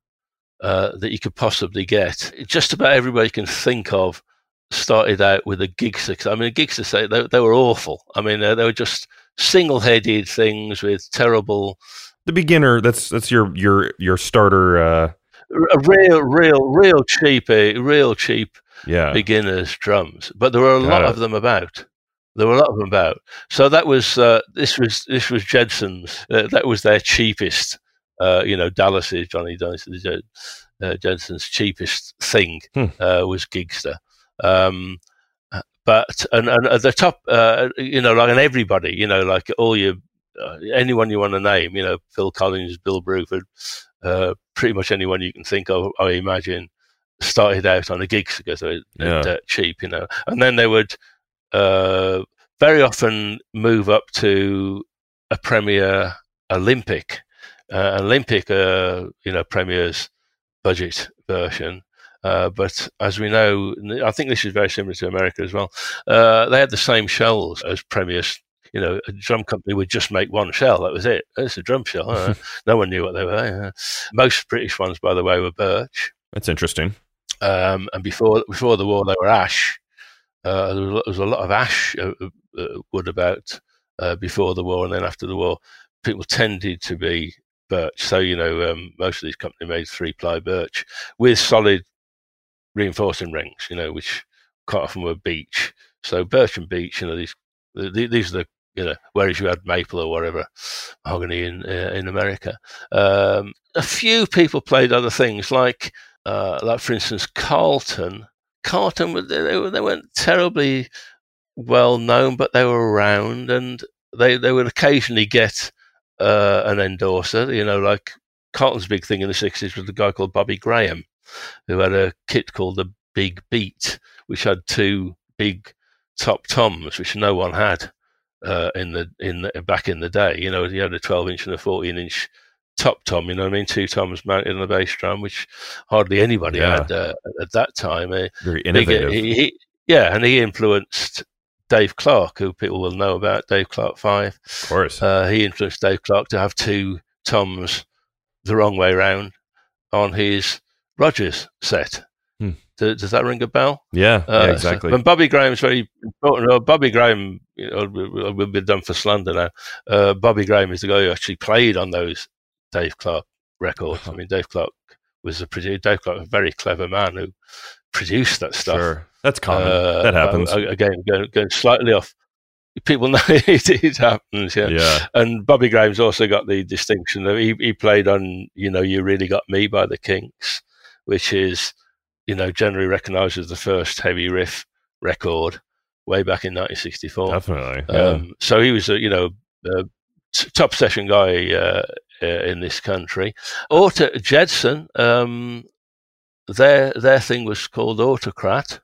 uh, that you could possibly get. Just about everybody can think of started out with a Gigster. I mean, a Gigster they, they were awful. I mean, they, they were just single-headed things with terrible. The beginner. That's that's your your your starter. Uh... A real, real, real cheap, real cheap. Yeah. Beginners drums, but there were a Got lot it. of them about. There were a lot of them about. So that was uh, this was this was Jedson's. Uh, that was their cheapest. Uh, you know, Dallas's Johnny uh, Jedson's cheapest thing hmm. Uh, was Gigster. Um, but and, and at the top, uh, you know, like and everybody, you know, like all your uh, anyone you want to name, you know, Phil Collins, Bill Bruford, uh, pretty much anyone you can think of, I imagine, started out on a gig because they're yeah. cheap, you know, and then they would uh, very often move up to a Premier Olympic, uh, Olympic, uh, you know, Premier's budget version uh, but as we know, I think this is very similar to America as well. Uh, they had the same shells as Premier's. You know, a drum company would just make one shell. That was it. It's a drum shell. Uh, [laughs] no one knew what they were. Most British ones, by the way, were birch. That's interesting. Um, and before before the war, they were ash. Uh, there, was, a lot of ash uh, wood about before the war, and then after the war, people tended to be birch. So you know, um, most of these companies made three ply birch with solid reinforcing rings, you know, which quite often were beech. So birch and beech, you know, these these are the you know, whereas you had maple or whatever, mahogany in uh, in America. Um, a few people played other things, like uh, like for instance Carlton. Carlton, they, they weren't terribly well known, but they were around, and they they would occasionally get uh, an endorser. You know, like Carlton's big thing in the sixties was a guy called Bobby Graham, who had a kit called the Big Beat, which had two big top toms, which no one had uh, in the in the, back in the day. You know, he had a 12 inch and a 14 inch top tom. You know what I mean? Two toms mounted on a bass drum, which hardly anybody yeah. had uh, at that time. Uh, Very innovative. He, he, yeah, and he influenced Dave Clark, who people will know about, Dave Clark Five. Of course. Uh, he influenced Dave Clark to have two toms the wrong way round on his Rogers set. Hmm. Does, does, that ring a bell? Yeah, uh, yeah exactly. So, and Bobby Graham's very important. Well, Bobby Graham you know, will be done for Slander now. Uh, Bobby Graham is the guy who actually played on those Dave Clark records. I mean, Dave Clark was a producer. Dave Clark, a very clever man who produced that stuff. Sure, that's common. Uh, that happens. again, going, going slightly off people [laughs] know it, it happens. Yeah. yeah. And Bobby Graham's also got the distinction that he, he played on, you know, You Really Got Me by the Kinks which is, you know, generally recognised as the first heavy riff record way back in 1964. Definitely. Yeah. Um, so he was, a, you know, a top session guy uh, in this country. Auto Jedson, um, their their thing was called Autocrat.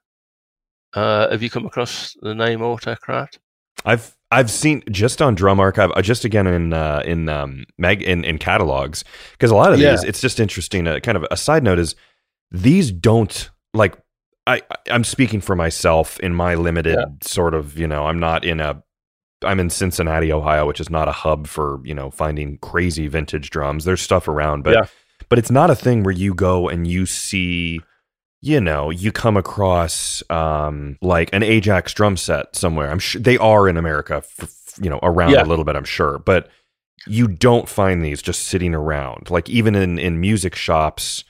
Uh, have you come across the name Autocrat? I've I've seen just on Drum Archive, uh, just again in uh, in um, mag in, in catalogs because a lot of yeah. these, it's just interesting. Uh, kind of a side note is these don't like. I I'm speaking for myself in my limited yeah. sort of you know I'm not in a I'm in Cincinnati, Ohio, which is not a hub for you know finding crazy vintage drums. There's stuff around, but yeah. but it's not a thing where you go and you see you know, you come across um, like an Ajax drum set somewhere. I'm sure they are in America, for, you know, around yeah. a little bit. I'm sure, but you don't find these just sitting around. Like even in in music shops,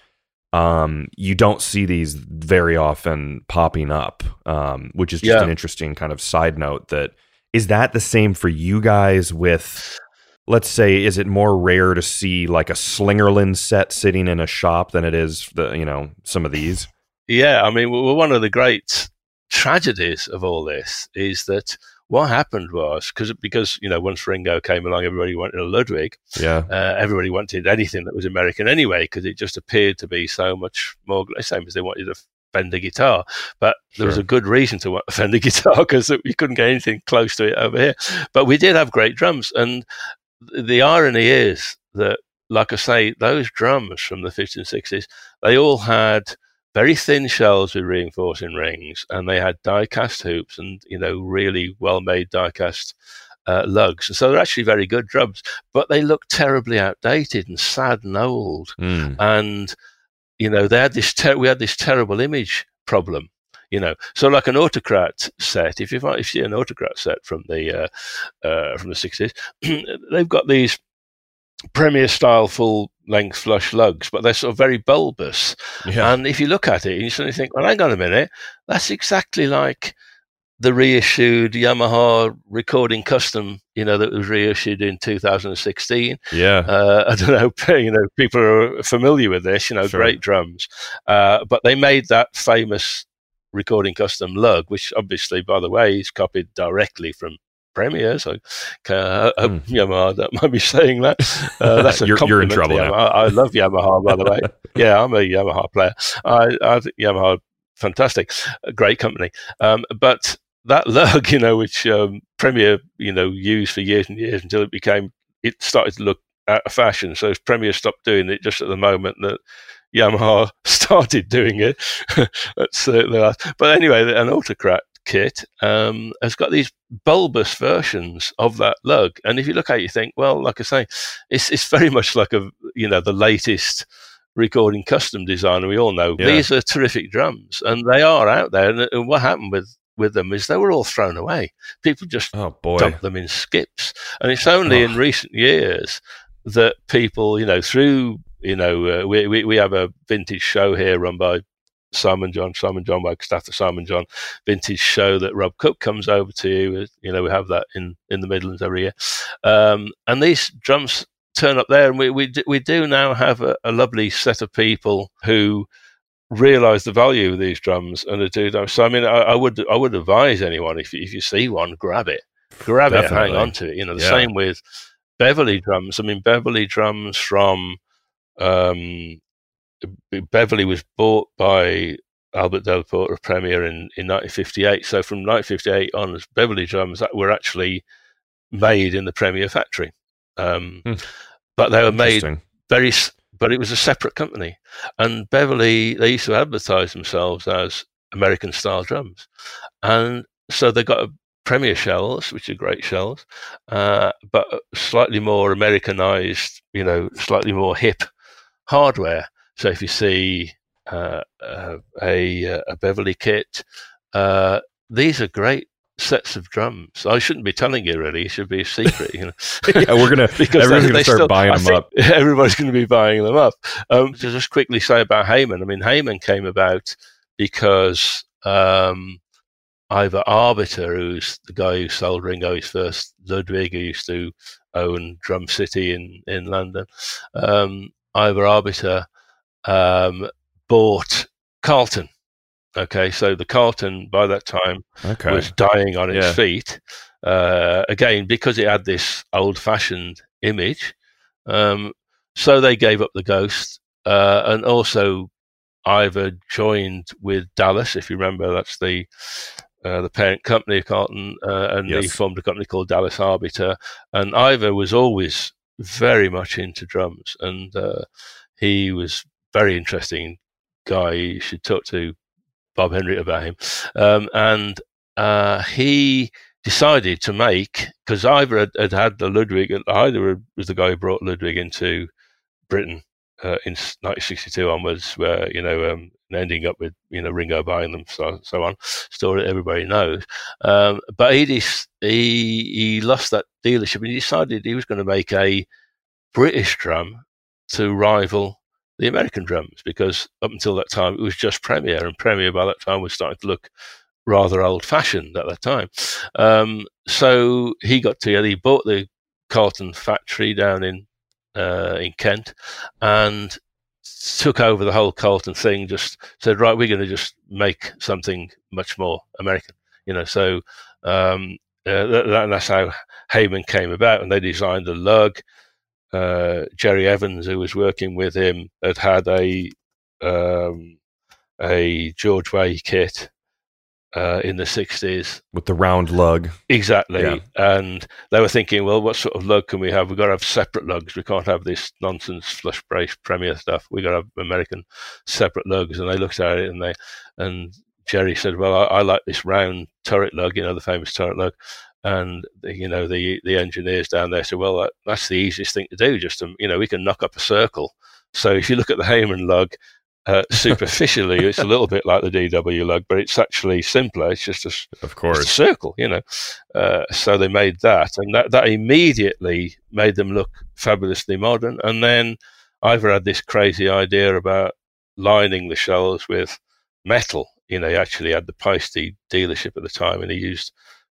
um, you don't see these very often popping up, um, which is just Yeah. an interesting kind of side note. That is that the same for you guys with. Let's say, is it more rare to see like a Slingerland set sitting in a shop than it is the you know some of these? Yeah, I mean, well, one of the great tragedies of all this is that what happened was because because you know once Ringo came along, everybody wanted a Ludwig. Yeah, Uh, everybody wanted anything that was American anyway because it just appeared to be so much more same as they wanted a Fender guitar. But there was a good reason to want a Fender guitar because we couldn't get anything close to it over here. But we did have great drums, and the irony is that, like I say, those drums from the 50s and 60s, they all had very thin shells with reinforcing rings, and they had die-cast hoops and you know really well-made die-cast uh, lugs. And so they're actually very good drums, but they look terribly outdated and sad and old. Mm. And you know they had this ter- we had this terrible image problem. You know, so like an autocrat set. If you find, if you see an autocrat set from the uh, uh, from the sixties, [clears throat] they've got these premier style full length flush lugs, but they're sort of very bulbous. yeah, And if you look at it, you suddenly think, well, hang on a minute, that's exactly like the reissued Yamaha recording custom, you know, that was reissued in 2016. yeah, Uh, [laughs] I don't know, [laughs] you know, people are familiar with this, you know, Sure. great drums. Uh, but they made that famous recording custom lug, which obviously, by the way, is copied directly from Premier. So uh, Hmm. Yamaha don't mind me [laughs] saying that. Uh, that's a You're- you're in trouble now. I love Yamaha, by the way. yeah, I'm a Yamaha player. I, I think Yamaha fantastic, a great company. Um, but that [laughs] lug, you know, which um, Premier, you know, used for years and years until it became, it started to look out of fashion. So Premier stopped doing it just at the moment that Yamaha [laughs] started doing it. [laughs] That's uh, the last. But anyway, an Autocrat kit um, has got these bulbous versions of that lug, and if you look at it, you think, well, like I say, it's it's very much like a you know the latest recording custom design. And we all know Yeah. these are terrific drums, and they are out there. And, and what happened with with them is they were all thrown away. People just oh boy, dump them in skips. And it's only in recent years that people, you know, through, you know, uh, we, we, we have a vintage show here run by Simon John, Simon John Wagstaff, Simon John vintage show that Rob Cook comes over to. You know, we have that in, in the Midlands every year. Um, and these drums turn up there, and we, we, do, we do now have a, a lovely set of people who realize the value of these drums and they do them. So I mean, I, I would I would advise anyone if you, if you see one, grab it, grab it, hang on to it. You know, the Yeah. same with Beverley drums. I mean, Beverley drums from um, Beverley was bought by Albert Della Porta of Premier in, in 1958. So from 1958 on, Beverley drums that were actually made in the Premier factory. Um, Hmm. But they were made very, but it was a separate company. And Beverley, they used to advertise themselves as American style drums. And so they got a Premier shells, which are great shells, uh, but slightly more Americanized, you know, slightly more hip hardware. So if you see uh, uh, a, a Beverley kit, uh, these are great sets of drums. I shouldn't be telling you really; it should be a secret. You know, [laughs] yeah, we're gonna [laughs] because everyone's they- gonna start still- buying I them up. [laughs] Everybody's going to be buying them up. Um, to just quickly say about Hayman, I mean, Hayman came about because um, Ivor Arbiter, who's the guy who sold Ringo his first Ludwig, who used to own Drum City in in London, um, Ivor Arbiter um, bought Carlton. Okay, so the Carlton by that time Okay, was dying on its Yeah. feet. Uh, again, because it had this old fashioned image. Um, so they gave up the ghost. Uh, and also, Ivor joined with Dallas, if you remember, that's the uh, the parent company of Carlton, uh, and he Yes. formed a company called Dallas Arbiter. And Ivor was always very much into drums, and uh, he was very interesting guy. You should talk to Bob Henry about him. Um, and uh, he decided to make because Ivor had, had had the Ludwig. Ivor was the guy who brought Ludwig into Britain uh, in 1962 onwards, where you know, um, ending up with you know Ringo buying them, so so on. Story everybody knows. Um, but he, he he lost that dealership, and he decided he was going to make a British drum to rival the American drums, because up until that time it was just Premier, and Premier by that time was starting to look rather old fashioned at that time. Um, so he got together, he bought the Carlton factory down in uh, in Kent, and took over the whole Carlton thing. Just said, right, we're going to just make something much more American. You know, so um, uh, that, that's how Hayman came about, and they designed the lug. Uh, Jerry Evans, who was working with him, had had a um, a George Way kit uh, in the 60s. With the round lug. Exactly. Yeah. And they were thinking, well, what sort of lug can we have? We've got to have separate lugs. We can't have this nonsense flush brace Premier stuff. We've got to have American separate lugs. And they looked at it and they, and Jerry said, well, I, I like this round turret lug, you know, the famous turret lug. And the, you know the the engineers down there said, "Well, that, that's the easiest thing to do. Just to, you know, we can knock up a circle. So if you look at the Hayman lug, uh, [laughs] superficially, it's a little bit like the DW lug, but it's actually simpler. It's just a, of course, a circle, you know. Uh, so they made that, and that, that immediately made them look fabulously modern. And then Ivor had this crazy idea about lining the shells with metal. You know, he actually had the Paiste dealership at the time, and he used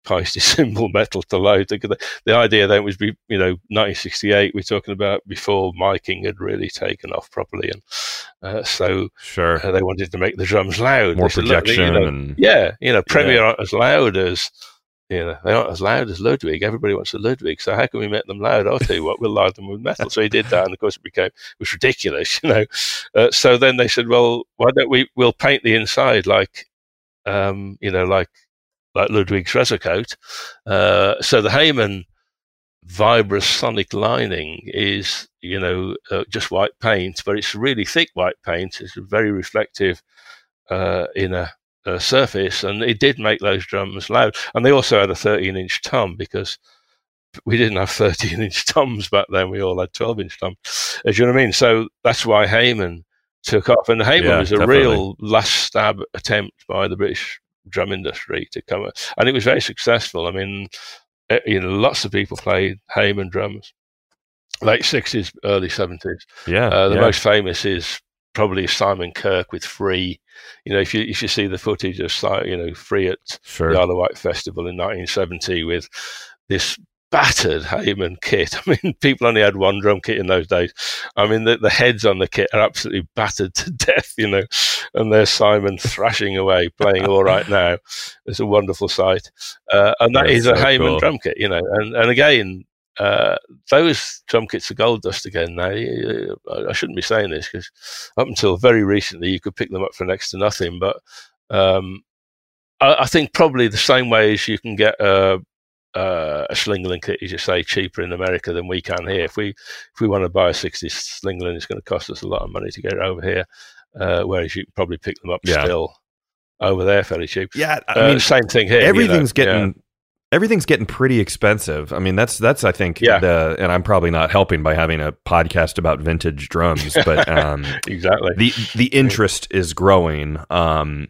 Paiste cymbal [laughs] metal to load. The, the idea then was, be, you know, 1968. We're talking about before miking had really taken off properly, and uh, so sure uh, they wanted to make the drums loud, more projection, you know, and yeah, you know, Premier yeah. aren't as loud as you know, they aren't as loud as Ludwig. Everybody wants a Ludwig, so how can we make them loud? I'll tell you what, we'll loud them with metal. So he did that, and of course it became it was ridiculous, [laughs] you know. Uh, so then they said, well, why don't we? We'll paint the inside like, um, you know, like like Ludwig's Resercoat. Uh, so the Hayman Vibrasonic lining is, you know, uh, just white paint, but it's really thick white paint. It's a very reflective uh, in a, a, surface, and it did make those drums loud. And they also had a 13 inch tom because we didn't have 13 inch [laughs] toms back then. We all had 12 inch toms. As you know what I mean? So that's why Hayman took off. And the Hayman yeah, was a definitely. real last stab attempt by the British drum industry to come, and it was very successful. I mean, eh, you know, lots of people played Hayman drums, late sixties, early seventies. Yeah, uh, the yeah. most famous is probably Simon Kirke with Free. You know, if you if you see the footage of you know Free at sure. the Isle of Wight Festival in 1970 with this battered Hayman kit. [laughs] I mean, people only had one drum kit in those days. I mean, the, the heads on the kit are absolutely battered [laughs] to death, you know, and there's Simon [laughs] thrashing away, playing all right now. It's a wonderful sight. Uh, and that That's is a so Hayman cool. drum kit, you know, and, and again, uh, those drum kits are gold dust again now. I shouldn't be saying this because up until very recently, you could pick them up for next to nothing. But um, I, I, think probably the same way as you can get a uh, a Slingerland kit, as you say, cheaper in America than we can here. If we if we want to buy a 60 Slingerland, it's going to cost us a lot of money to get it over here, uh, whereas you can probably pick them up yeah. still over there fairly cheap. Yeah, I uh, mean, same thing here. Everything's you know? getting. Yeah. Everything's getting pretty expensive. I mean, that's that's I think, yeah. The, and I'm probably not helping by having a podcast about vintage drums, but [laughs] um, exactly the the interest is growing. Um,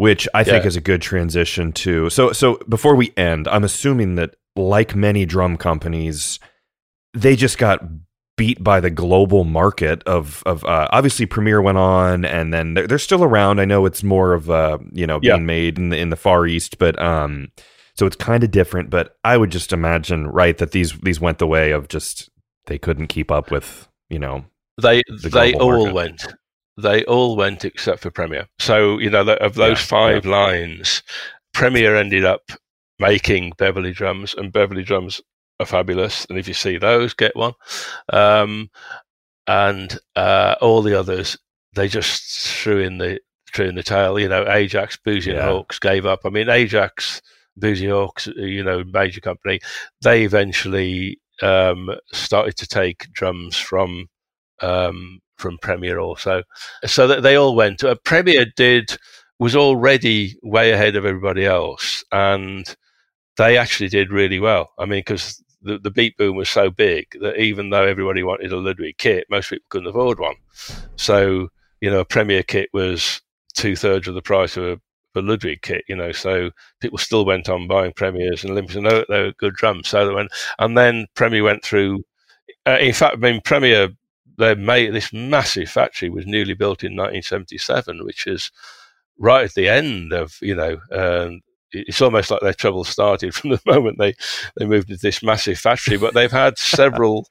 which I think is a good transition to. So so before we end, I'm assuming that like many drum companies, they just got beat by the global market of of uh, obviously Premier went on and then they're, they're still around. I know it's more of uh, you know being yeah. made in the in the Far East, but um, so it's kind of different. But I would just imagine right that these these went the way of just they couldn't keep up with you know they the they all market. went they all went except for Premier. So, you know, of those yeah, five yeah. lines, Premier ended up making Beverley drums, and Beverley drums are fabulous. And if you see those, get one. Um, and uh, all the others, they just threw in the threw in the tail. You know, Ajax, Boosey yeah. and Hawkes gave up. I mean, Ajax, Boosey Hawkes, you know, major company, they eventually um, started to take drums from um, from Premier also. So that they all went. Uh, Premier did was already way ahead of everybody else, and they actually did really well. I mean, because the, the beat boom was so big that even though everybody wanted a Ludwig kit, most people couldn't afford one. So you know, a Premier kit was two thirds of the price of a, a, Ludwig kit. You know, so people still went on buying Premiers and Olympics, and they, they were good drums. So they went, and then Premier went through. Uh, in fact, I mean, Premier they made this massive factory was newly built in 1977, which is right at the end of you know. Um, it's almost like their trouble started [laughs] from the moment they, they moved into this massive factory, but they've had [laughs] several,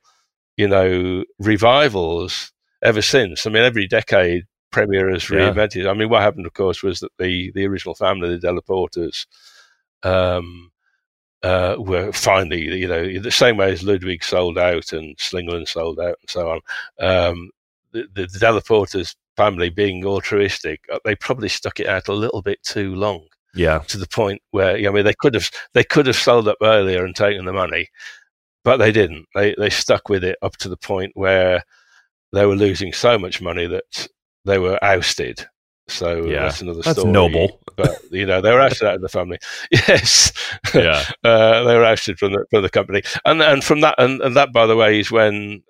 you know, revivals ever since. I mean, every decade, Premier has reinvented. Yeah. I mean, what happened, of course, was that the, the original family, the Della Portas, um, uh, were finally, you know, the same way as Ludwig sold out and Slingerland sold out and so on. Um, the, the, the Della Portas family being altruistic, uh, they probably stuck it out a little bit too long. Yeah. To the point where, I mean, they could have they could have sold up earlier and taken the money, but they didn't. They they stuck with it up to the point where they were losing so much money that they were ousted. So yeah. that's another that's story. noble. But you know, they were ousted out of the family. [laughs] Yes. Yeah. [laughs] uh, they were ousted from the from the company, and and from that and, and that by the way is when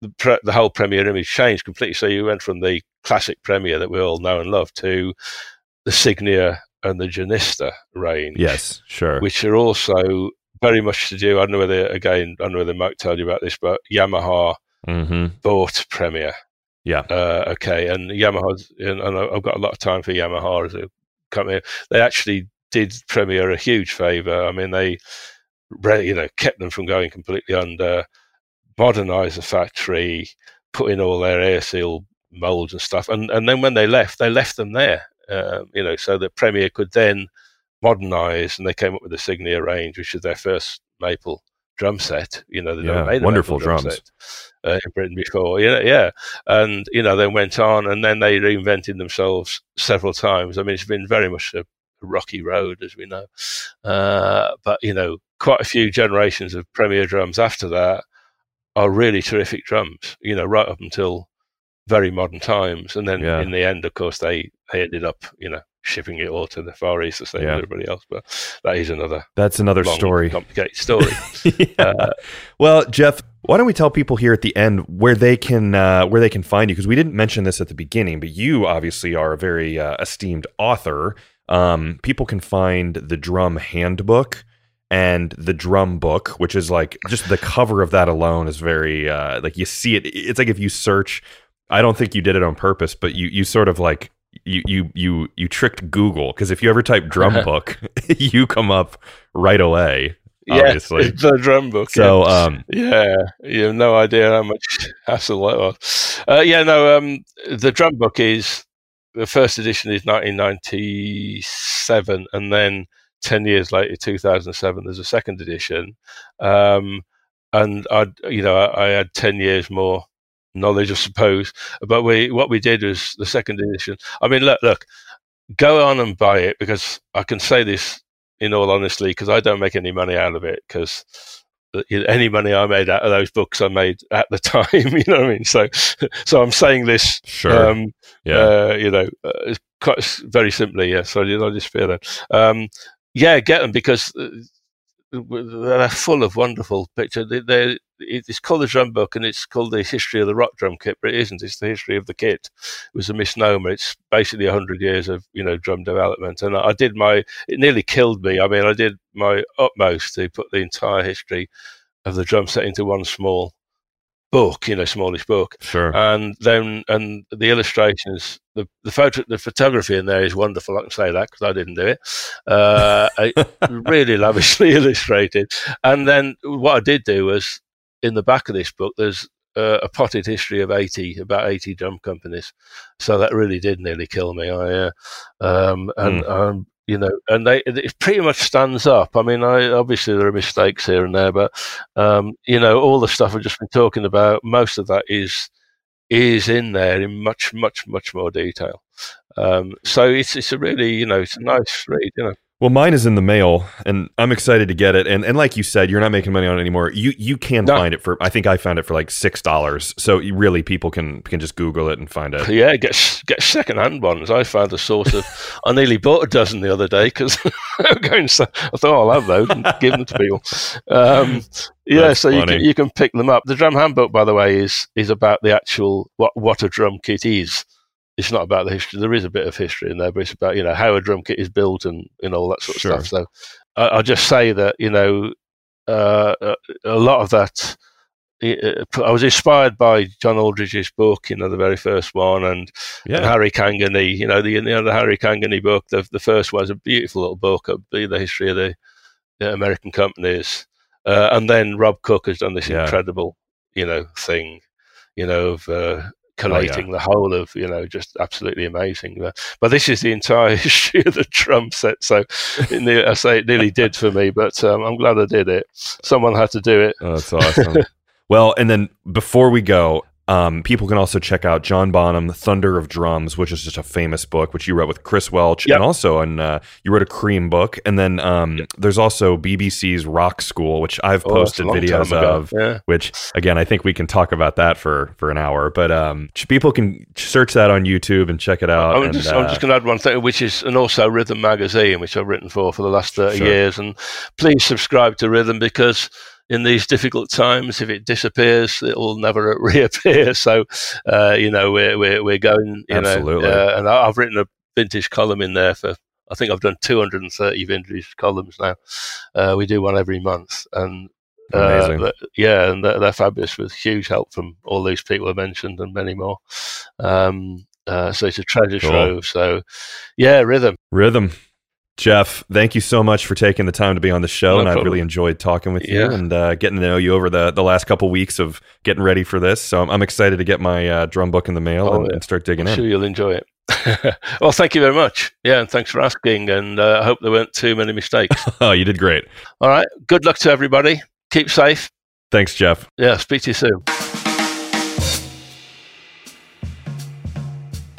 the, pre- the whole Premier image changed completely. So you went from the classic Premier that we all know and love to the Signia and the Genista range. Yes, sure. Which are also very much to do. I don't know whether again, I don't know whether Mike told you about this, but Yamaha mm-hmm. bought Premier. Yeah. Uh, okay, and Yamaha, and I've got a lot of time for Yamaha as a company. They actually did Premier a huge favour. I mean, they, you know, kept them from going completely under, modernised the factory, put in all their air seal molds and stuff, and and then when they left, they left them there. Um, you know, so that Premier could then modernise, and they came up with the Signia range, which is their first maple drum set. You know, they yeah, never made a wonderful drums. Drum set, uh, in Britain before. Yeah, yeah, and you know, then went on, and then they reinvented themselves several times. I mean, it's been very much a rocky road, as we know. Uh, but you know, quite a few generations of Premier drums after that are really terrific drums. You know, right up until very modern times, and then yeah. in the end, of course, they they ended up, you know, shipping it all to the Far East the same yeah. as everybody else. But that is another that's another long, story, complicated story. [laughs] yeah. uh, well, Geoff, why don't we tell people here at the end where they can uh, where they can find you? Because we didn't mention this at the beginning, but you obviously are a very uh, esteemed author. Um, people can find the Drum Handbook and the drum book which is like just the cover of that alone is very uh like you see it it's like if you search i don't think you did it on purpose but you you sort of like you you you you tricked Google because if you ever type drum [laughs] book, [laughs] you come up right away. Obviously, yeah, it's a drum book. So, yeah. um, yeah, you have no idea how much [laughs] hassle that was. Uh, yeah, no, um, the drum book is the first edition is 1997, and then 10 years later, 2007, there's a second edition. Um, and I, you know, I, I had 10 years more knowledge, I suppose. But we what we did was the second edition. I mean, look, look, go on and buy it because I can say this in all honesty because I don't make any money out of it because any money I made out of those books I made at the [laughs] time. You know what I mean? So, so I'm saying this. Sure. Um, yeah. Uh, you know, uh, quite very simply. Yeah. Did I just fear that? Um, yeah, get them because uh, they're full of wonderful pictures. They, it's called the drum book and it's called the history of the rock drum kit, but it isn't. It's the history of the kit. It was a misnomer. It's basically hundred years of you know drum development, and I did my. It nearly killed me. I mean, I did my utmost to put the entire history of the drum set into one small book, you know, smallish book. Sure. And then, and the illustrations, the the photo, the photography in there is wonderful. I can say that because I didn't do it. Uh, [laughs] really lavishly [laughs] illustrated. And then what I did do was in the back of this book, there's uh, a potted history of 80, about 80 drum companies. So that really did nearly kill me. I, uh, um, and, mm. um, you know, and they, it pretty much stands up. I mean, I, obviously there are mistakes here and there, but, um, you know, all the stuff I've just been talking about, most of that is, is in there in much, much, much more detail. Um, so it's, it's a really, you know, it's a nice read, you know. Well, mine is in the mail, and I'm excited to get it. And and like you said, you're not making money on it anymore. You you can No. find it for. I think I found it for like six dollars. So really, people can can just Google it and find it. Yeah, get get second-hand ones. I found a sort of. [laughs] I nearly bought a dozen the other day because [laughs] I thought oh, I'll have those and give them to people. Um, yeah, That's so you can, you can pick them up. The drum handbook, by the way, is is about the actual what what a drum kit is. It's not about the history. There is a bit of history in there, but it's about you know how a drum kit is built and know all that sort of Sure. stuff. So I, I'll just say that you know uh, a, a lot of that. uh, I was inspired by John Aldridge's book, you know, the very first one, and and Harry Cangany, you know, the you know, the Harry Cangany book. The the first was a beautiful little book of the, the history of the, the American companies, uh, and then Rob Cook has done this Yeah. incredible, you know, thing, you know, of uh, Oh, collating the whole of, you know, just absolutely amazing. But, but this is the entire [laughs] issue of the drum set, so it ne- I say it nearly did for me, but um, I'm glad I did it. Someone had to do it. oh, that's [laughs] awesome. well, and then before we go. Um, people can also check out John Bonham, Thunder of Drums, which is just a famous book, which you wrote with Chris Welch, Yep. and also on uh, you wrote a Cream book. And then um, there's also BBC's Rock School, which I've Oh, posted videos of. Yeah. which again i think we can talk about that for for an hour but um people can search that on youtube and check it out I'm and, just, uh, just going to add one thing, which is, and also Rhythm Magazine, which I've written for for the last 30 Sure. years. And please subscribe to Rhythm because in these difficult times, if it disappears, it will never [laughs] reappear. So, uh, you know, we're, we're, we're going, you Absolutely. know, uh, and I've written a vintage column in there for, I think I've done 230 vintage columns now. Uh, we do one every month. And uh, Amazing. yeah, and they're, they're fabulous with huge help from all these people I mentioned and many more. Um, uh, so it's a treasure Cool. trove. So, yeah, rhythm. rhythm Geoff thank you so much for taking the time to be on the show No and i've really enjoyed talking with you and uh, getting to know you over the the last couple weeks of getting ready for this so i'm, I'm excited to get my uh, drum book in the mail Oh, and, yeah. and start digging I'm in sure you'll enjoy it. [laughs] well, thank you very much. Yeah, and thanks for asking. And uh, I hope there weren't too many mistakes. [laughs] oh you did great All right. Good luck to everybody. Keep safe. thanks Geoff Yeah, speak to you soon.